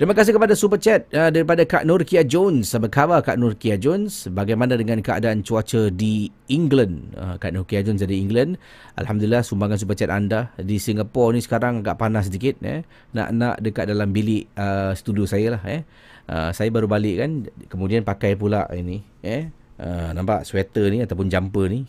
Terima kasih kepada super chat uh, daripada Kak Nur Kia Jones. Apa khabar Kak Nur Kia Jones? Bagaimana dengan keadaan cuaca di England? Uh, Kak Nur Kia Jones dari England. Alhamdulillah sumbangan super chat anda di Singapore ni sekarang agak panas sedikit eh. Nak nak dekat dalam bilik uh, studio saya lah eh Uh, saya baru balik kan kemudian pakai pula ini eh uh, nampak sweater ni ataupun jumper ni.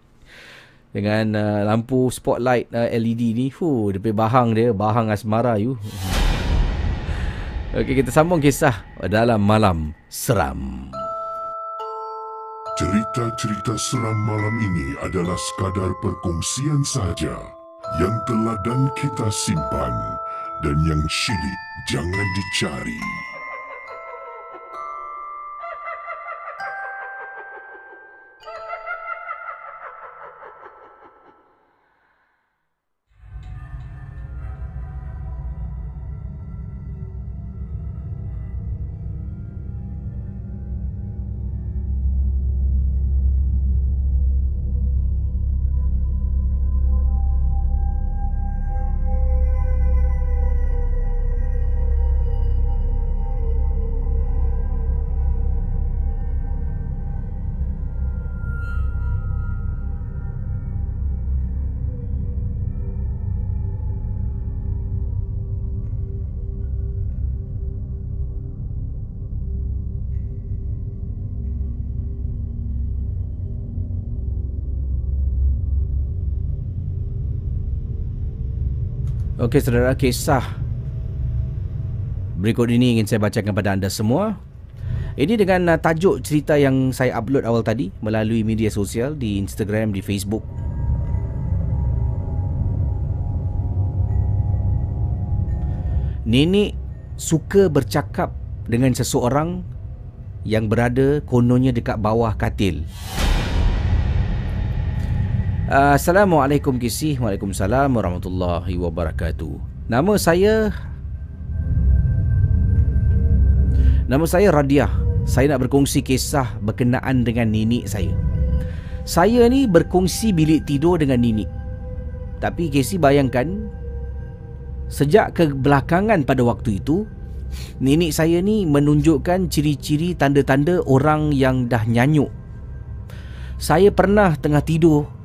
*laughs* Dengan uh, lampu spotlight uh, LED ni fu dia bahang dia bahang asmara you. *laughs* Okey kita sambung kisah dalam malam seram. Cerita-cerita seram malam ini adalah sekadar perkongsian saja yang telah dan kita simpan dan yang syilid jangan dicari. Okey saudara, kisah berikut ini ingin saya bacakan kepada anda semua. Ini dengan uh, tajuk cerita yang saya upload awal tadi melalui media sosial di Instagram, di Facebook. Nenek suka bercakap dengan seseorang yang berada kononnya dekat bawah katil. Assalamualaikum kisih. Waalaikumsalam warahmatullahi wabarakatuh. Nama saya Nama saya Radiah. Saya nak berkongsi kisah berkenaan dengan nenek saya. Saya ni berkongsi bilik tidur dengan nenek. Tapi Casey bayangkan Sejak kebelakangan pada waktu itu Nenek saya ni menunjukkan ciri-ciri tanda-tanda orang yang dah nyanyuk. Saya pernah tengah tidur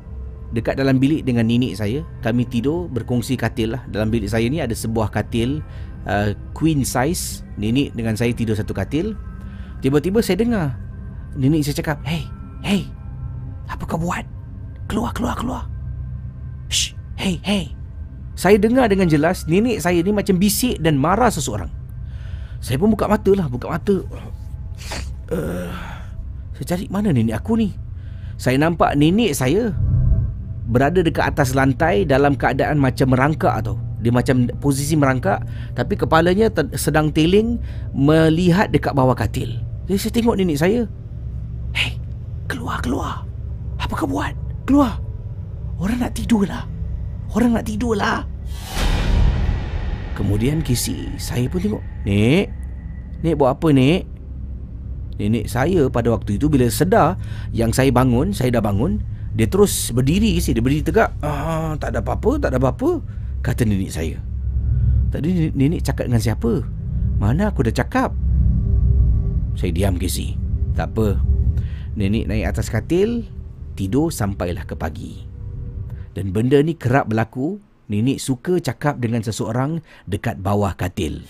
dekat dalam bilik dengan nenek saya kami tidur berkongsi katil lah dalam bilik saya ni ada sebuah katil uh, queen size nenek dengan saya tidur satu katil tiba-tiba saya dengar nenek saya cakap, "Hey, hey. Apa kau buat? Keluar, keluar, keluar." Shh, hey, hey. Saya dengar dengan jelas nenek saya ni macam bisik dan marah seseorang. Saya pun buka mata lah, buka mata. Uh, saya cari mana nenek aku ni? Saya nampak nenek saya berada dekat atas lantai dalam keadaan macam merangkak tau. Dia macam posisi merangkak tapi kepalanya ter- sedang teling melihat dekat bawah katil. Jadi saya tengok nenek saya. Hey, keluar, keluar. Apa kau buat? Keluar. Orang nak tidur lah. Orang nak tidur lah. Kemudian kisi saya pun tengok. Nek, Nek buat apa Nek? Nenek saya pada waktu itu bila sedar yang saya bangun, saya dah bangun, dia terus berdiri kisi, dia berdiri tegak. Ah, tak ada apa-apa, tak ada apa-apa, kata nenek saya. Tadi nenek cakap dengan siapa? Mana aku dah cakap? Saya diam kisi. Tak apa. Nenek naik atas katil, tidur sampailah ke pagi. Dan benda ni kerap berlaku, nenek suka cakap dengan seseorang dekat bawah katil.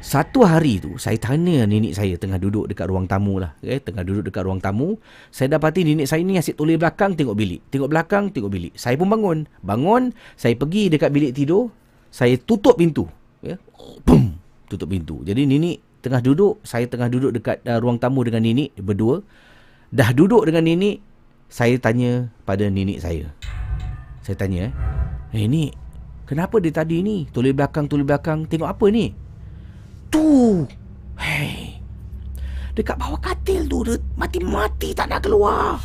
Satu hari tu saya tanya nenek saya tengah duduk dekat ruang tamu lah. Eh, tengah duduk dekat ruang tamu. Saya dapati nenek saya ni asyik toleh belakang tengok bilik. Tengok belakang tengok bilik. Saya pun bangun. Bangun, saya pergi dekat bilik tidur. Saya tutup pintu. Ya. Pum, tutup pintu. Jadi nenek tengah duduk. Saya tengah duduk dekat uh, ruang tamu dengan nenek berdua. Dah duduk dengan nenek. Saya tanya pada nenek saya. Saya tanya eh. Ni, kenapa dia tadi ni? Toleh belakang, toleh belakang. Tengok apa ni? Tu. Hei. Dekat bawah katil tu dia mati-mati tak nak keluar.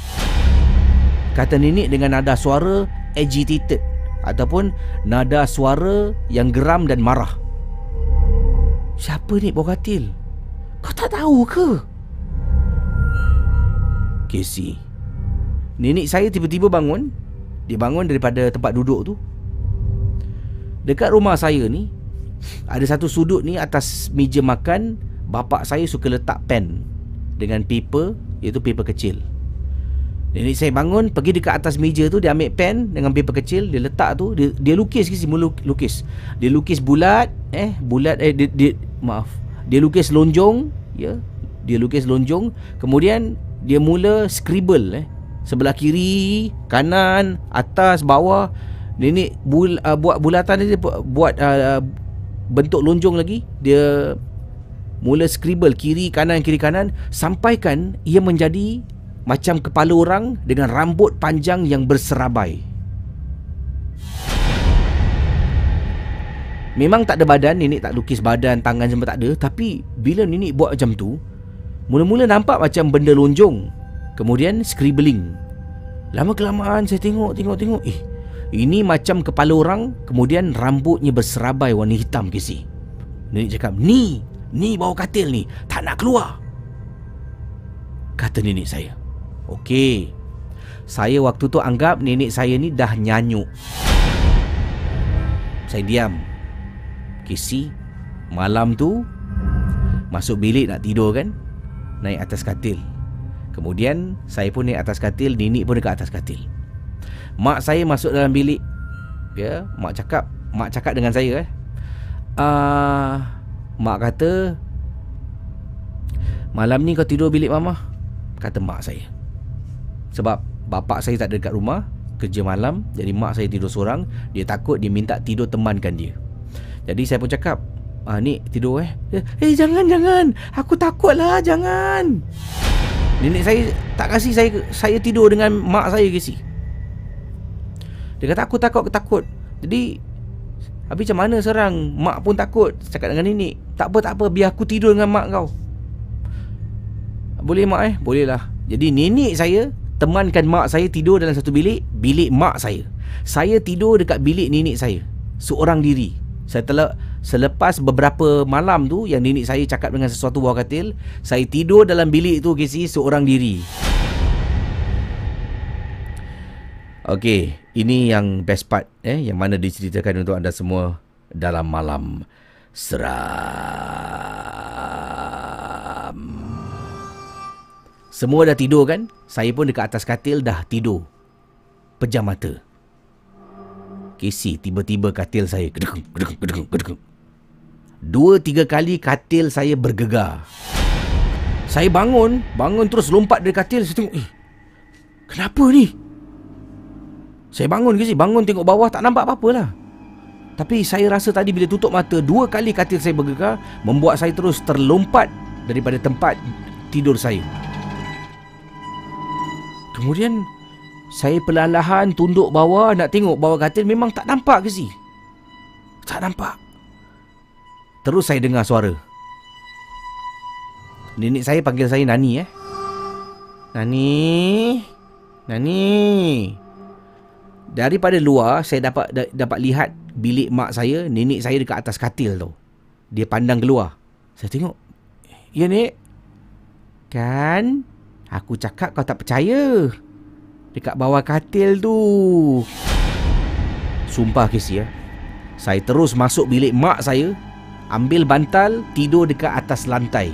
Kata nenek dengan nada suara agitated ataupun nada suara yang geram dan marah. Siapa ni bawah katil? Kau tak tahu ke? Casey. Nenek saya tiba-tiba bangun. Dia bangun daripada tempat duduk tu. Dekat rumah saya ni ada satu sudut ni atas meja makan Bapak saya suka letak pen Dengan paper Iaitu paper kecil. Nenek saya bangun Pergi dekat atas meja tu Dia ambil pen Dengan paper kecil Dia letak tu Dia, dia lukis ke mula lukis. Dia lukis bulat Eh bulat eh dia, dia, Maaf Dia lukis lonjong Ya Dia lukis lonjong. Kemudian Dia mula scribble eh Sebelah kiri Kanan Atas Bawah. Nenek bul, uh, buat bulatan dia Buat uh, bentuk lonjong lagi dia mula scribble kiri kanan kiri kanan sampaikan ia menjadi macam kepala orang dengan rambut panjang yang berserabai. Memang tak ada badan, nenek tak lukis badan, tangan semua tak ada Tapi bila nenek buat macam tu Mula-mula nampak macam benda lonjong Kemudian scribbling. Lama kelamaan saya tengok, tengok, tengok Eh, ini macam kepala orang Kemudian rambutnya berserabai warna hitam kisi Nenek cakap Ni Ni bawa katil ni Tak nak keluar. Kata nenek saya Okey Saya waktu tu anggap nenek saya ni dah nyanyuk. Saya diam. Kisi Malam tu Masuk bilik nak tidur kan Naik atas katil. Kemudian Saya pun naik atas katil Nenek pun dekat atas katil Mak saya masuk dalam bilik Ya Mak cakap Mak cakap dengan saya eh uh, Mak kata Malam ni kau tidur bilik mama Kata mak saya Sebab Bapak saya tak ada dekat rumah Kerja malam Jadi mak saya tidur seorang Dia takut Dia minta tidur temankan dia Jadi saya pun cakap Ah ni tidur eh. Eh jangan jangan. Aku takut lah jangan. Nenek saya tak kasih saya saya tidur dengan mak saya kasi. Dia kata aku takut, aku takut. Jadi Habis macam mana serang? Mak pun takut. Cakap dengan nenek Tak apa, tak apa Biar aku tidur dengan mak kau. Boleh mak eh? Boleh lah. Jadi nenek saya Temankan mak saya tidur dalam satu bilik Bilik mak saya. Saya tidur dekat bilik nenek saya Seorang diri. Saya telah Selepas beberapa malam tu Yang nenek saya cakap dengan sesuatu bawah katil Saya tidur dalam bilik tu Kisi Seorang diri. Okey, ini yang best part eh yang mana diceritakan untuk anda semua dalam malam seram. Semua dah tidur kan? Saya pun dekat atas katil dah tidur. Pejam mata. Kesi tiba-tiba katil saya gedek gedek gedek gedek. Dua tiga kali katil saya bergegar. Saya bangun, bangun terus lompat dari katil. Saya tengok, eh, kenapa ni? Saya bangun ke sih? Bangun tengok bawah tak nampak apa-apa lah. Tapi saya rasa tadi bila tutup mata, dua kali katil saya bergegar, membuat saya terus terlompat daripada tempat tidur saya. Kemudian, saya perlahan-lahan tunduk bawah nak tengok bawah katil memang tak nampak ke sih? Tak nampak. Terus saya dengar suara. Nenek saya panggil saya Nani eh. Nani. Nani. Daripada luar saya dapat da, dapat lihat bilik mak saya, nenek saya dekat atas katil tu. Dia pandang keluar. Saya tengok. Ya nek. Kan aku cakap kau tak percaya. Dekat bawah katil tu. Sumpah Casey ya. Saya terus masuk bilik mak saya, ambil bantal, tidur dekat atas lantai.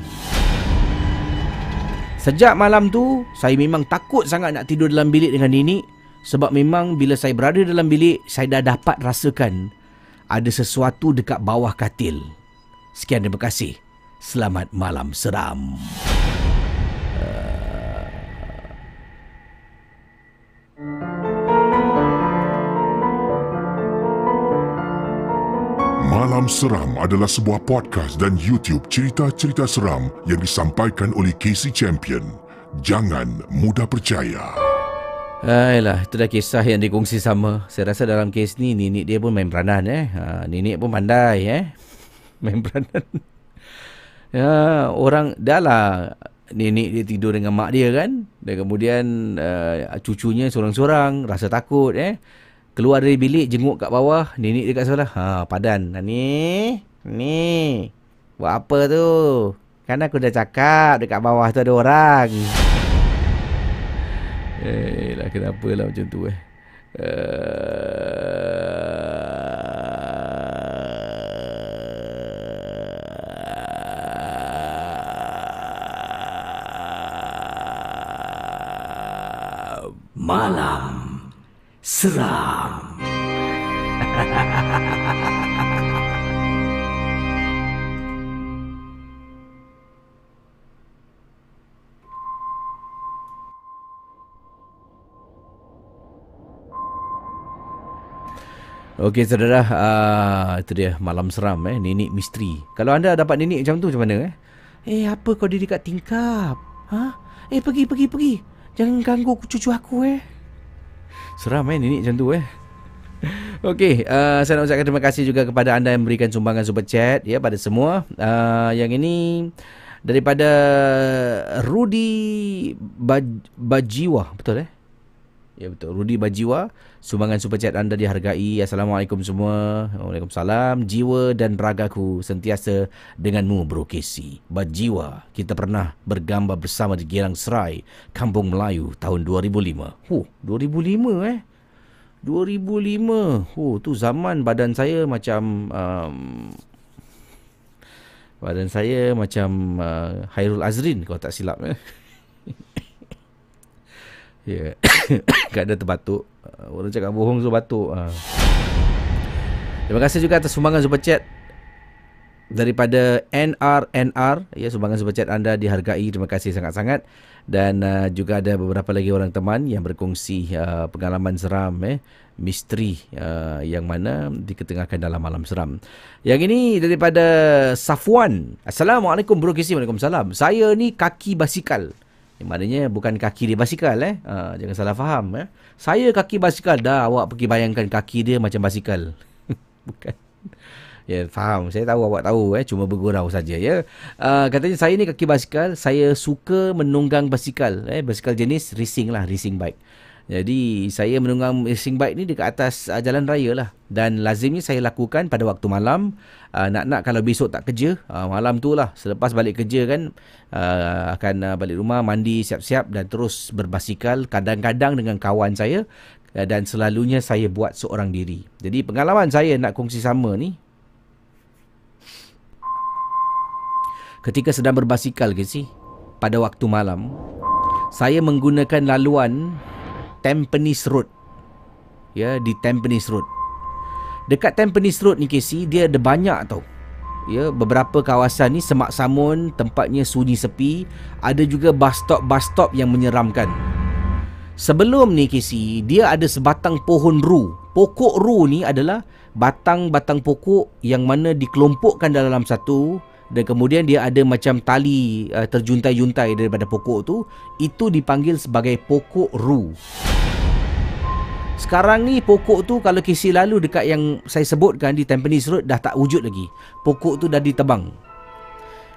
Sejak malam tu, saya memang takut sangat nak tidur dalam bilik dengan nenek sebab memang bila saya berada dalam bilik, saya dah dapat rasakan ada sesuatu dekat bawah katil. Sekian terima kasih. Selamat malam seram. Malam Seram adalah sebuah podcast dan YouTube cerita-cerita seram yang disampaikan oleh Casey Champion. Jangan mudah percaya. Ayolah, itu dah kisah yang dikongsi sama. Saya rasa dalam kes ni, nenek dia pun main peranan eh. Ha, nenek pun pandai eh. *laughs* Main peranan. Ya, orang dah lah nenek dia tidur dengan mak dia kan. Dan kemudian uh, cucunya seorang-seorang rasa takut eh. Keluar dari bilik, jenguk kat bawah. Nenek dekat sebelah. Ha, padan. Ni, ni. Buat apa tu? Kan aku dah cakap dekat bawah tu ada orang. Eh, lah kenapa lah macam tu eh. Malam Seram Okey saudara, uh, itu dia malam seram eh, nenek misteri. Kalau anda dapat nenek macam tu macam mana eh? Eh apa kau diri kat tingkap? Ha? Eh pergi pergi pergi. Jangan ganggu cucu aku eh. Seram eh nenek macam tu eh. *laughs* Okey, uh, saya nak ucapkan terima kasih juga kepada anda yang memberikan sumbangan super chat ya pada semua. Uh, yang ini daripada Rudi Baj- Bajiwa, betul eh? Ya betul. Rudi Bajiwa, sumbangan super chat anda dihargai. Assalamualaikum semua. Waalaikumsalam. Jiwa dan ragaku sentiasa denganmu Bro Casey. Bajiwa, kita pernah bergambar bersama di Girang Serai, Kampung Melayu tahun 2005. Huh, 2005 eh. 2005. Oh, tu zaman badan saya macam um, badan saya macam uh, Hairul Azrin kalau tak silap eh. Ya. *coughs* Yeah. Kadang terbatuk. Uh, orang cakap bohong so batuk. Uh. Terima kasih juga atas sumbangan super chat daripada NRNR ya sumbangan super chat anda dihargai terima kasih sangat-sangat dan uh, juga ada beberapa lagi orang teman yang berkongsi uh, pengalaman seram eh misteri uh, yang mana diketengahkan dalam malam seram. Yang ini daripada Safwan. Assalamualaikum bro Kisi. Waalaikumsalam. Saya ni kaki basikal. Yang maknanya bukan kaki dia basikal eh. Uh, jangan salah faham eh. Saya kaki basikal dah awak pergi bayangkan kaki dia macam basikal. *laughs* bukan. Ya, faham. Saya tahu awak tahu eh, cuma bergurau saja ya. Uh, katanya saya ni kaki basikal, saya suka menunggang basikal eh, basikal jenis racing lah, racing bike. Jadi saya menunggang racing bike ni dekat atas uh, jalan raya lah. Dan lazimnya saya lakukan pada waktu malam. Uh, nak-nak kalau besok tak kerja uh, malam tu lah. Selepas balik kerja kan uh, akan uh, balik rumah mandi siap-siap dan terus berbasikal kadang-kadang dengan kawan saya. Uh, dan selalunya saya buat seorang diri. Jadi pengalaman saya nak kongsi sama ni. Ketika sedang berbasikal ke sih pada waktu malam saya menggunakan laluan Tampines Road. Ya, di Tampines Road. Dekat Tampines Road ni Casey, dia ada banyak tau. ya beberapa kawasan ni semak samun tempatnya sunyi sepi ada juga bus stop bus stop yang menyeramkan sebelum ni Casey dia ada sebatang pohon ru pokok ru ni adalah batang-batang pokok yang mana dikelompokkan dalam satu dan kemudian dia ada macam tali uh, terjuntai-juntai daripada pokok tu itu dipanggil sebagai pokok ru sekarang ni pokok tu kalau kisi lalu dekat yang saya sebutkan di Tampines Road dah tak wujud lagi. Pokok tu dah ditebang.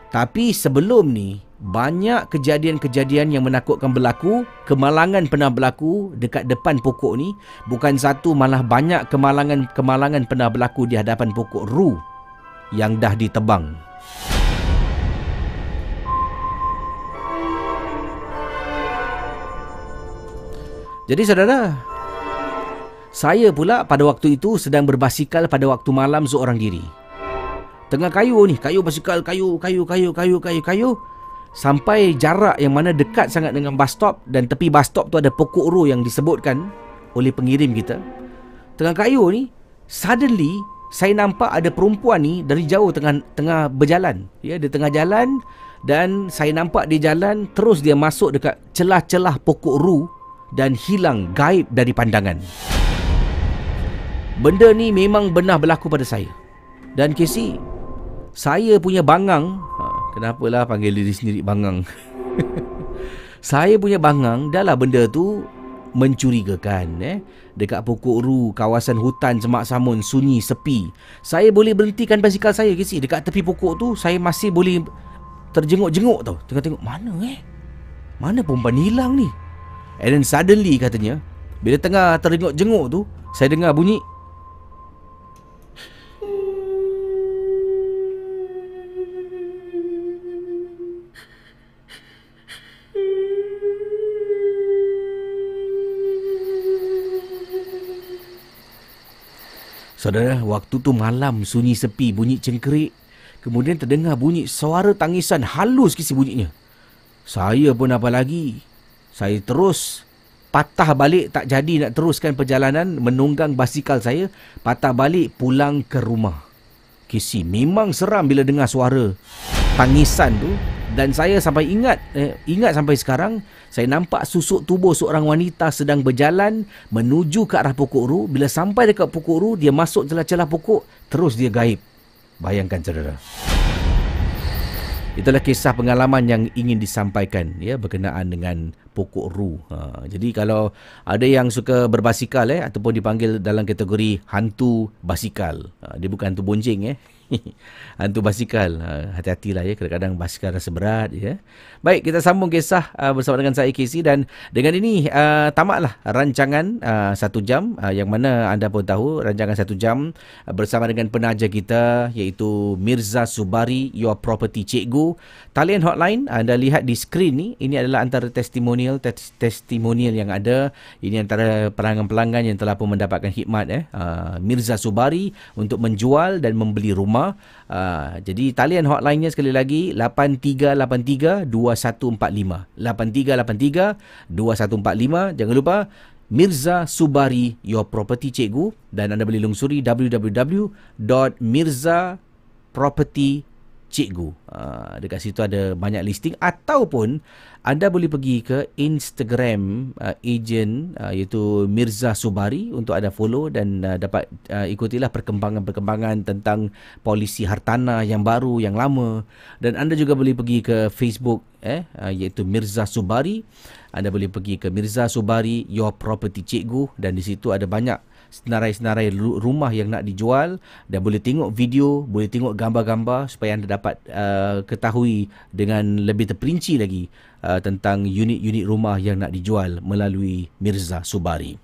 Tapi sebelum ni banyak kejadian-kejadian yang menakutkan berlaku, kemalangan pernah berlaku dekat depan pokok ni. Bukan satu malah banyak kemalangan-kemalangan pernah berlaku di hadapan pokok ru yang dah ditebang. Jadi saudara, saya pula pada waktu itu sedang berbasikal pada waktu malam seorang diri. Tengah kayu ni, kayu basikal, kayu, kayu, kayu, kayu, kayu, kayu. Sampai jarak yang mana dekat sangat dengan bus stop dan tepi bus stop tu ada pokok ru yang disebutkan oleh pengirim kita. Tengah kayu ni, suddenly saya nampak ada perempuan ni dari jauh tengah tengah berjalan. Ya, dia tengah jalan dan saya nampak dia jalan terus dia masuk dekat celah-celah pokok ru dan hilang gaib dari pandangan. Benda ni memang benar berlaku pada saya. Dan Casey, saya punya bangang, ha, kenapalah panggil diri sendiri bangang? *laughs* saya punya bangang adalah benda tu mencurigakan eh. Dekat pokok ru kawasan hutan semak samun sunyi sepi. Saya boleh berhentikan basikal saya Casey. Dekat tepi pokok tu saya masih boleh terjenguk-jenguk tau. Tengah tengok mana eh? Mana perempuan hilang ni? And then suddenly katanya bila tengah terjenguk-jenguk tu saya dengar bunyi Saudara, waktu tu malam sunyi sepi, bunyi cengkerik. Kemudian terdengar bunyi suara tangisan halus kisi bunyinya. Saya pun apa lagi? Saya terus patah balik tak jadi nak teruskan perjalanan menunggang basikal saya. Patah balik pulang ke rumah. Kisi memang seram bila dengar suara tangisan tu. Dan saya sampai ingat, eh, ingat sampai sekarang saya nampak susuk tubuh seorang wanita sedang berjalan menuju ke arah pokok ru. Bila sampai dekat pokok ru, dia masuk celah-celah pokok, terus dia gaib. Bayangkan saudara. Itulah kisah pengalaman yang ingin disampaikan ya berkenaan dengan pokok ru. Ha, jadi kalau ada yang suka berbasikal eh ataupun dipanggil dalam kategori hantu basikal. Ha, dia bukan hantu bonjing eh. *laughs* hantu basikal. Ha, hati-hatilah ya kadang-kadang basikal rasa berat ya. Baik, kita sambung kisah uh, bersama dengan saya Casey dan dengan ini uh, tamatlah rancangan uh, satu jam uh, yang mana anda pun tahu rancangan satu jam uh, bersama dengan penaja kita iaitu Mirza Subari Your Property Cikgu. Talian hotline anda lihat di skrin ni ini adalah antara testimonial testimonial yang ada. Ini antara pelanggan-pelanggan yang telah pun mendapatkan khidmat eh uh, Mirza Subari untuk menjual dan membeli rumah. Uh, jadi talian hotline-nya sekali lagi 8383 2145 8383 2145 jangan lupa Mirza Subari Your Property Cikgu. Dan anda boleh lungsuri www.mirzaproperty.com cikgu. Uh, dekat situ ada banyak listing ataupun anda boleh pergi ke Instagram uh, agent uh, iaitu Mirza Subari untuk ada follow dan uh, dapat uh, ikutilah perkembangan-perkembangan tentang polisi hartanah yang baru yang lama dan anda juga boleh pergi ke Facebook eh uh, iaitu Mirza Subari. Anda boleh pergi ke Mirza Subari Your Property Cikgu dan di situ ada banyak senarai-senarai rumah yang nak dijual dan boleh tengok video, boleh tengok gambar-gambar supaya anda dapat uh, ketahui dengan lebih terperinci lagi uh, tentang unit-unit rumah yang nak dijual melalui Mirza Subari.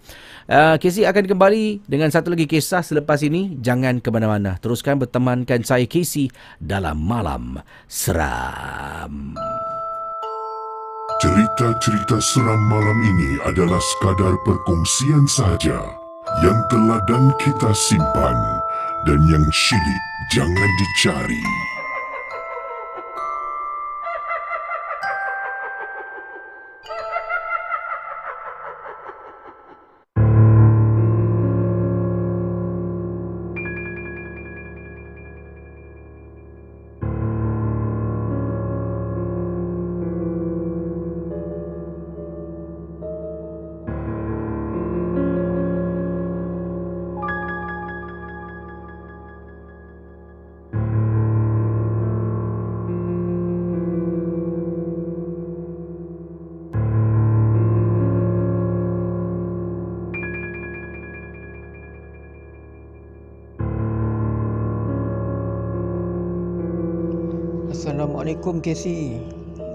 Uh, Casey akan kembali dengan satu lagi kisah selepas ini. Jangan ke mana-mana. Teruskan bertemankan saya Casey dalam Malam Seram. Cerita-cerita seram malam ini adalah sekadar perkongsian sahaja yang teladan kita simpan dan yang syilid jangan dicari. Assalamualaikum Casey.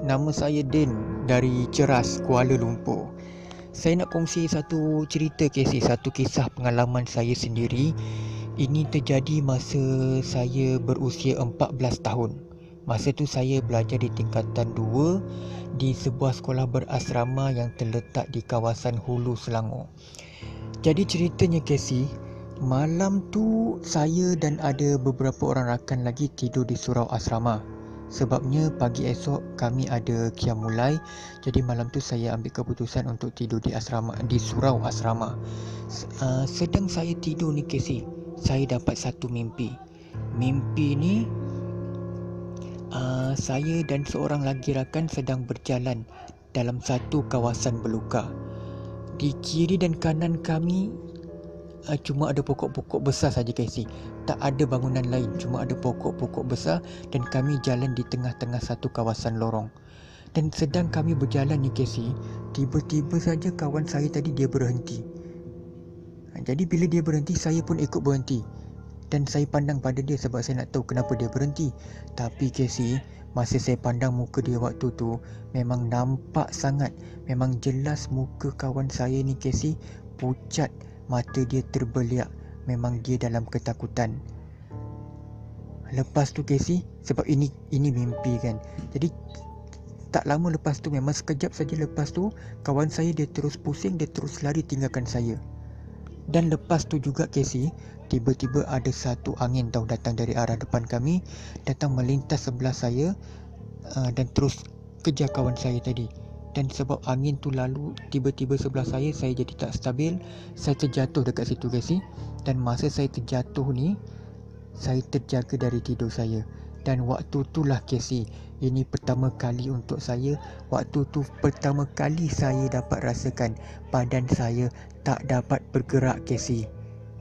Nama saya Din dari Ceras, Kuala Lumpur. Saya nak kongsi satu cerita Casey, satu kisah pengalaman saya sendiri. Ini terjadi masa saya berusia 14 tahun. Masa tu saya belajar di tingkatan 2 di sebuah sekolah berasrama yang terletak di kawasan Hulu Selangor. Jadi ceritanya Casey, malam tu saya dan ada beberapa orang rakan lagi tidur di surau asrama. Sebabnya pagi esok kami ada kiam mulai. Jadi malam tu saya ambil keputusan untuk tidur di asrama di surau asrama. Uh, Sedang saya tidur ni Casey Saya dapat satu mimpi. Mimpi ni uh, Saya dan seorang lagi rakan sedang berjalan Dalam satu kawasan belukar. Di kiri dan kanan kami uh, cuma ada pokok-pokok besar saja Casey. Tak ada bangunan lain, cuma ada pokok-pokok besar dan kami jalan di tengah-tengah satu kawasan lorong. Dan sedang kami berjalan ni Casey, tiba-tiba saja kawan saya tadi dia berhenti. Ha, jadi bila dia berhenti, saya pun ikut berhenti. Dan saya pandang pada dia sebab saya nak tahu kenapa dia berhenti. Tapi Casey, masa saya pandang muka dia waktu tu, memang nampak sangat, memang jelas muka kawan saya ni Casey pucat Mata dia terbeliak Memang dia dalam ketakutan. Lepas tu Casey Sebab ini ini mimpi kan. Jadi Tak lama lepas tu Memang sekejap saja lepas tu Kawan saya dia terus pusing Dia terus lari tinggalkan saya. Dan lepas tu juga Casey Tiba-tiba ada satu angin tau Datang dari arah depan kami Datang melintas sebelah saya uh, Dan terus kejar kawan saya tadi. Dan sebab angin tu lalu tiba-tiba sebelah saya saya jadi tak stabil saya terjatuh dekat situ guys dan masa saya terjatuh ni saya terjaga dari tidur saya. Dan waktu itulah Casey ini pertama kali untuk saya waktu tu pertama kali saya dapat rasakan badan saya tak dapat bergerak Casey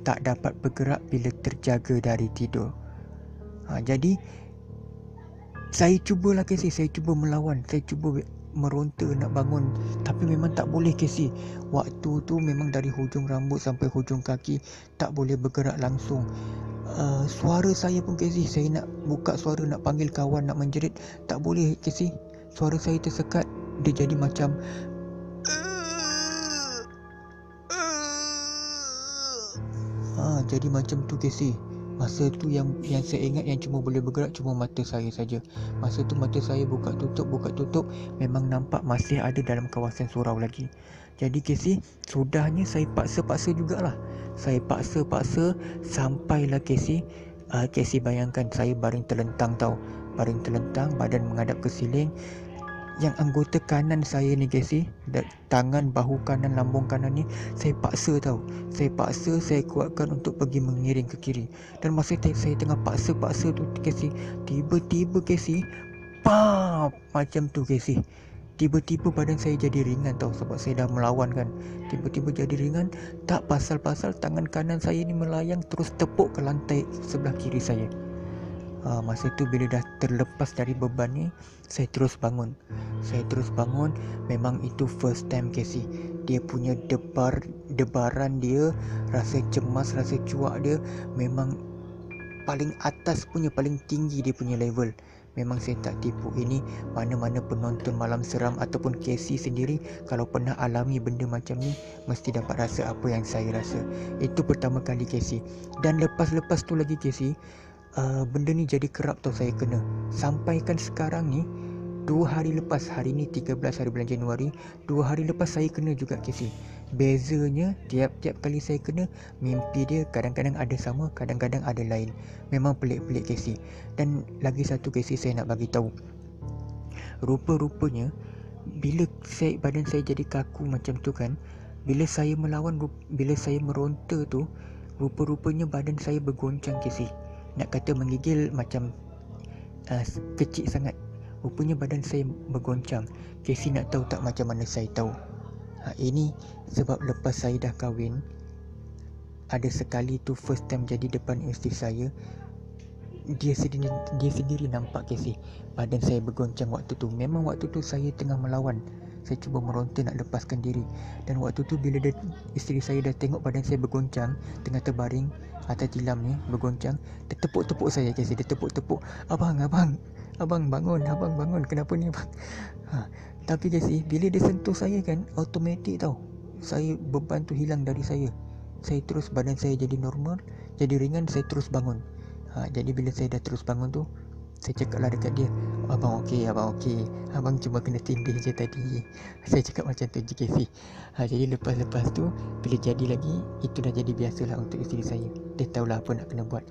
tak dapat bergerak bila terjaga dari tidur. Ha, jadi saya cubalah Casey saya cuba melawan. Saya cuba meronta nak bangun. Tapi memang tak boleh Casey. Waktu tu memang dari hujung rambut sampai hujung kaki tak boleh bergerak langsung. Uh, suara saya pun Casey saya nak buka suara nak panggil kawan nak menjerit. Tak boleh Casey. Suara saya tersekat dia jadi macam Ah, jadi macam tu Casey. Masa tu yang yang saya ingat yang cuma boleh bergerak cuma mata saya saja. Masa tu mata saya buka tutup buka tutup memang nampak masih ada dalam kawasan surau lagi. Jadi Casey, sudahnya saya paksa-paksa jugalah. Saya paksa-paksa sampailah Casey. Uh, Casey bayangkan saya baring terlentang tau. Baring terlentang, badan menghadap ke siling yang anggota kanan saya ni guys ni tangan bahu kanan lambung kanan ni saya paksa tau. Saya paksa saya kuatkan untuk pergi mengiring ke kiri. Dan masa te- saya tengah paksa-paksa tu guys tiba-tiba guys pam macam tu guys tiba-tiba badan saya jadi ringan tau sebab saya dah melawan kan. Tiba-tiba jadi ringan tak pasal-pasal tangan kanan saya ni melayang terus tepuk ke lantai sebelah kiri saya uh, masa tu bila dah terlepas dari beban ni saya terus bangun. Saya terus bangun memang itu first time Casey. Dia punya debar debaran dia rasa cemas rasa cuak dia memang paling atas punya paling tinggi dia punya level. Memang saya tak tipu ini Mana-mana penonton malam seram Ataupun Casey sendiri Kalau pernah alami benda macam ni Mesti dapat rasa apa yang saya rasa. Itu pertama kali Casey. Dan lepas-lepas tu lagi Casey uh, benda ni jadi kerap tau saya kena. Sampaikan sekarang ni dua hari lepas hari ni 13 hari bulan Januari dua hari lepas saya kena juga Casey bezanya tiap-tiap kali saya kena mimpi dia kadang-kadang ada sama kadang-kadang ada lain. Memang pelik-pelik Casey dan lagi satu Casey saya nak bagi tahu. Rupa-rupanya bila saya, badan saya jadi kaku macam tu kan bila saya melawan bila saya meronta tu rupa-rupanya badan saya bergoncang Casey nak kata menggigil macam uh, kecil sangat. Rupanya badan saya bergoncang. Casey nak tahu tak macam mana saya tahu? Ha, ini sebab lepas saya dah kahwin ada sekali tu first time jadi depan isteri saya dia sendiri dia sendiri nampak Casey. Badan saya bergoncang waktu tu. Memang waktu tu saya tengah melawan. Saya cuba meronta nak lepaskan diri. Dan waktu tu bila dia, isteri saya dah tengok badan saya bergoncang Tengah terbaring atas tilam ni bergoncang Dia tepuk-tepuk saya Casey Dia tepuk-tepuk Abang, abang Abang bangun, abang bangun Kenapa ni abang ha. Tapi Casey Bila dia sentuh saya kan Automatik tau Saya beban tu hilang dari saya Saya terus badan saya jadi normal Jadi ringan saya terus bangun ha. Jadi bila saya dah terus bangun tu saya cakap lah dekat dia Abang okey, abang okey. Abang cuma kena tindih je tadi. Saya cakap macam tu JKC ha, Jadi lepas-lepas tu Bila jadi lagi Itu dah jadi biasalah untuk isteri saya. Dia tahulah apa nak kena buat.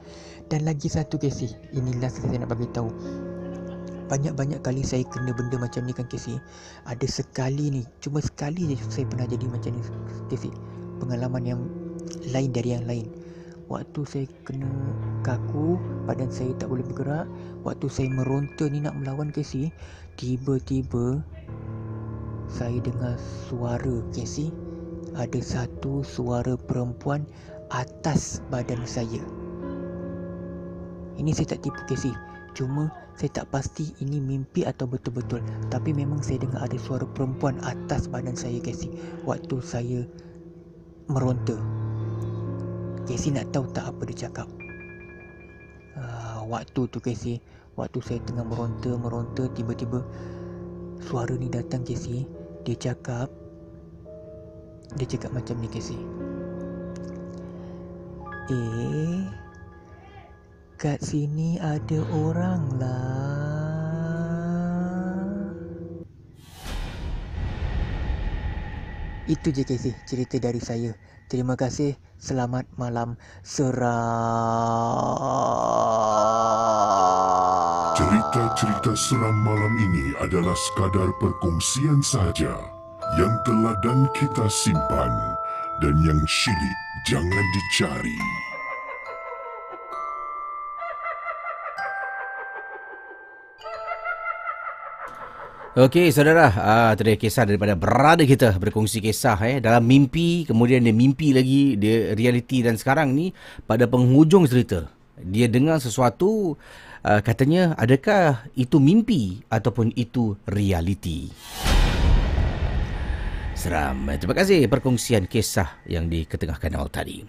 Dan lagi satu KC Ini last saya nak bagi tahu banyak-banyak kali saya kena benda macam ni kan Casey Ada sekali ni Cuma sekali je saya pernah jadi macam ni Casey Pengalaman yang lain dari yang lain Waktu saya kena kaku Badan saya tak boleh bergerak Waktu saya meronta ni nak melawan Casey Tiba-tiba Saya dengar suara Casey. Ada satu suara perempuan Atas badan saya. Ini saya tak tipu Casey Cuma saya tak pasti ini mimpi atau betul-betul. Tapi memang saya dengar ada suara perempuan atas badan saya Casey Waktu saya meronta Casey nak tahu tak apa dia cakap? Uh, Waktu tu Casey Waktu saya tengah meronta Meronta tiba-tiba Suara ni datang Casey. Dia cakap Dia cakap macam ni Casey. Eh Kat sini ada orang lah. Itu je Casey cerita dari saya Terima kasih Selamat malam seram. Cerita-cerita seram malam ini adalah sekadar perkongsian sahaja yang telah dan kita simpan dan yang syilid jangan dicari. Okey, saudara, ah tadi kisah daripada brother kita berkongsi kisah eh dalam mimpi, kemudian dia mimpi lagi, dia realiti dan sekarang ni pada penghujung cerita, dia dengar sesuatu uh, katanya adakah itu mimpi ataupun itu realiti. Seram. Terima kasih perkongsian kisah yang diketengahkan awal tadi.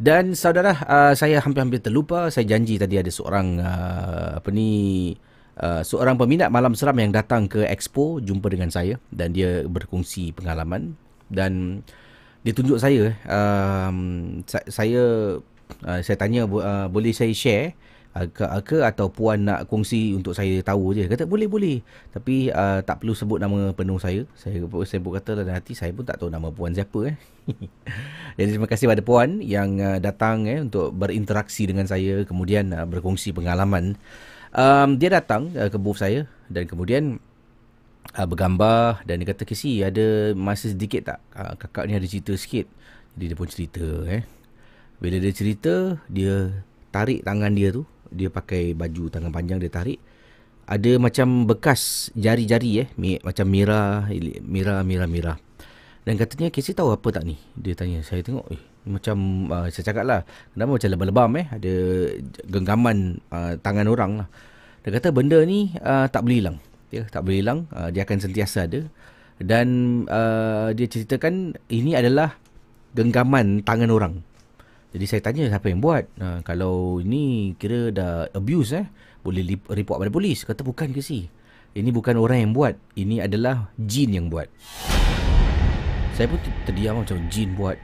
Dan saudara, uh, saya hampir-hampir terlupa, saya janji tadi ada seorang uh, apa ni Uh, seorang peminat malam seram yang datang ke expo jumpa dengan saya dan dia berkongsi pengalaman dan dia tunjuk saya um, saya uh, saya tanya uh, boleh saya share ke, ke atau puan nak kongsi untuk saya tahu je? Kata boleh boleh. Tapi uh, tak perlu sebut nama penuh saya. Saya saya pun kata dalam hati saya pun tak tahu nama puan siapa eh. *laughs* Jadi terima kasih pada puan yang uh, datang eh untuk berinteraksi dengan saya kemudian uh, berkongsi pengalaman um, dia datang uh, ke booth saya dan kemudian uh, bergambar dan dia kata Kesi ada masa sedikit tak? Uh, kakak ni ada cerita sikit. Jadi dia pun cerita eh. Bila dia cerita dia tarik tangan dia tu dia pakai baju tangan panjang dia tarik. Ada macam bekas jari-jari eh. Macam merah merah merah merah. Dan katanya Casey tahu apa tak ni? Dia tanya. Saya tengok eh macam uh, saya cakap lah kenapa macam lebam-lebam eh? Ada genggaman uh, tangan orang lah. Dia kata benda ni uh, tak boleh hilang. Ya tak boleh hilang. Uh, dia akan sentiasa ada. Dan uh, dia ceritakan ini adalah genggaman tangan orang. Jadi saya tanya siapa yang buat? Uh, kalau ini kira dah abuse eh? Boleh report pada polis. Kata bukan ke si? Ini bukan orang yang buat. Ini adalah jin yang buat. Saya pun terdiam macam jin buat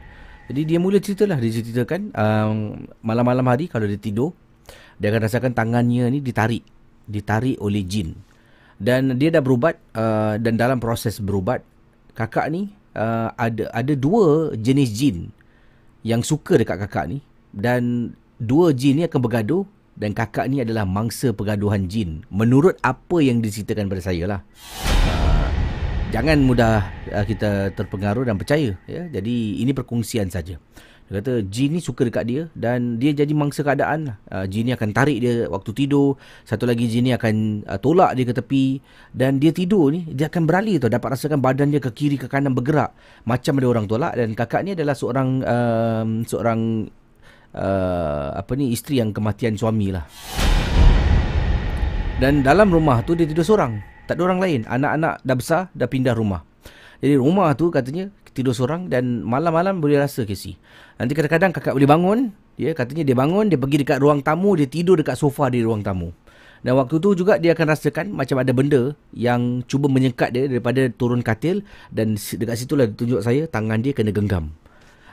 jadi dia mula ceritalah dia ceritakan um, malam-malam hari kalau dia tidur dia akan rasakan tangannya ni ditarik, ditarik oleh jin. Dan dia dah berubat uh, dan dalam proses berubat kakak ni uh, ada ada dua jenis jin yang suka dekat kakak ni dan dua jin ni akan bergaduh dan kakak ni adalah mangsa pergaduhan jin menurut apa yang diceritakan pada saya lah. Jangan mudah uh, kita terpengaruh dan percaya ya jadi ini perkongsian saja dia kata jin ni suka dekat dia dan dia jadi mangsa keadaan lah. Uh, jin ni akan tarik dia waktu tidur. Satu lagi jin ni akan uh, tolak dia ke tepi. Dan dia tidur ni, dia akan beralih tau. Dapat rasakan badan dia ke kiri ke kanan bergerak. Macam ada orang tolak. Dan kakak ni adalah seorang uh, seorang uh, apa ni isteri yang kematian suami lah. Dan dalam rumah tu dia tidur seorang. Tak ada orang lain. Anak-anak dah besar, dah pindah rumah. Jadi rumah tu katanya tidur seorang dan malam-malam boleh rasa Casey. Nanti kadang-kadang kakak boleh bangun, dia katanya dia bangun, dia pergi dekat ruang tamu, dia tidur dekat sofa di ruang tamu. Dan waktu tu juga dia akan rasakan macam ada benda yang cuba menyekat dia daripada turun katil dan dekat situlah dia tunjuk saya tangan dia kena genggam.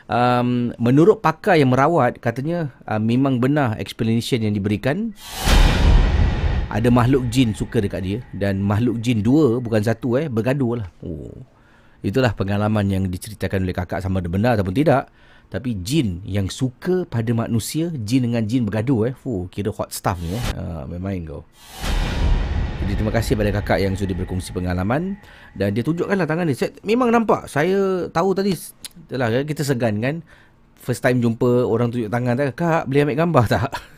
Um, menurut pakar yang merawat katanya uh, memang benar explanation yang diberikan ada makhluk jin suka dekat dia dan makhluk jin dua bukan satu eh bergaduh lah. Oh. Itulah pengalaman yang diceritakan oleh kakak sama ada benar ataupun tidak. Tapi jin yang suka pada manusia, jin dengan jin bergaduh eh. Fuh, kira hot stuff ni eh. Uh, main-main kau. Jadi terima kasih pada kakak yang sudah berkongsi pengalaman dan dia tunjukkanlah tangan dia. Saya memang nampak. Saya tahu tadi itulah kita segan kan. First time jumpa orang tunjuk tangan kak boleh ambil gambar tak? *laughs*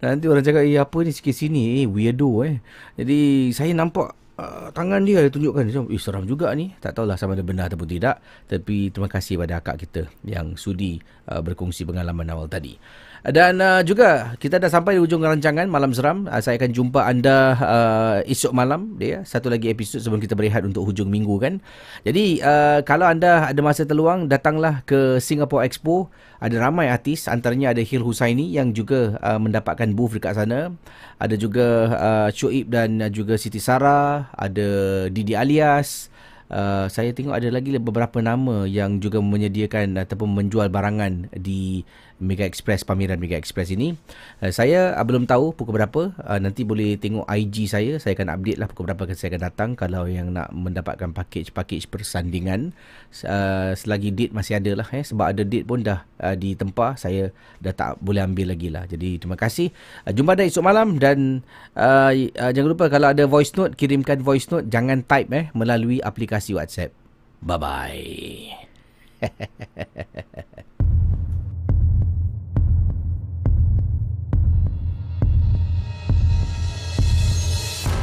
Nanti orang cakap, eh apa ni sikit sini? Eh weirdo eh. Jadi saya nampak uh, tangan dia dia tunjukkan. Macam, eh seram juga ni. Tak tahulah sama ada benar ataupun tidak. Tapi terima kasih pada akak kita yang sudi uh, berkongsi pengalaman awal tadi. Dan uh, juga kita dah sampai di hujung rancangan Malam Seram. Uh, saya akan jumpa anda uh, esok malam. Dia, satu lagi episod sebelum kita berehat untuk hujung minggu kan. Jadi uh, kalau anda ada masa terluang, datanglah ke Singapore Expo. Ada ramai artis, antaranya ada Hil Husaini yang juga uh, mendapatkan booth dekat sana. Ada juga uh, Shoaib dan juga Siti Sarah. Ada Didi Alias. Uh, saya tengok ada lagi beberapa nama yang juga menyediakan ataupun menjual barangan di Mega Express pameran Mega Express ini. Uh, saya uh, belum tahu pukul berapa. Uh, nanti boleh tengok IG saya. Saya akan update lah pukul berapa saya akan datang kalau yang nak mendapatkan package-package persandingan. Uh, selagi date masih ada lah eh sebab ada date pun dah uh, ditempah saya dah tak boleh ambil lagi lah. Jadi terima kasih. Uh, jumpa dah esok malam dan uh, uh, jangan lupa kalau ada voice note kirimkan voice note jangan type eh melalui aplikasi WhatsApp. Bye-bye. *laughs*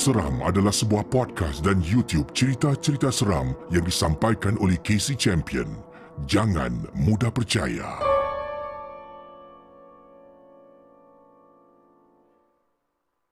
Seram adalah sebuah podcast dan YouTube cerita-cerita seram yang disampaikan oleh Casey Champion. Jangan mudah percaya.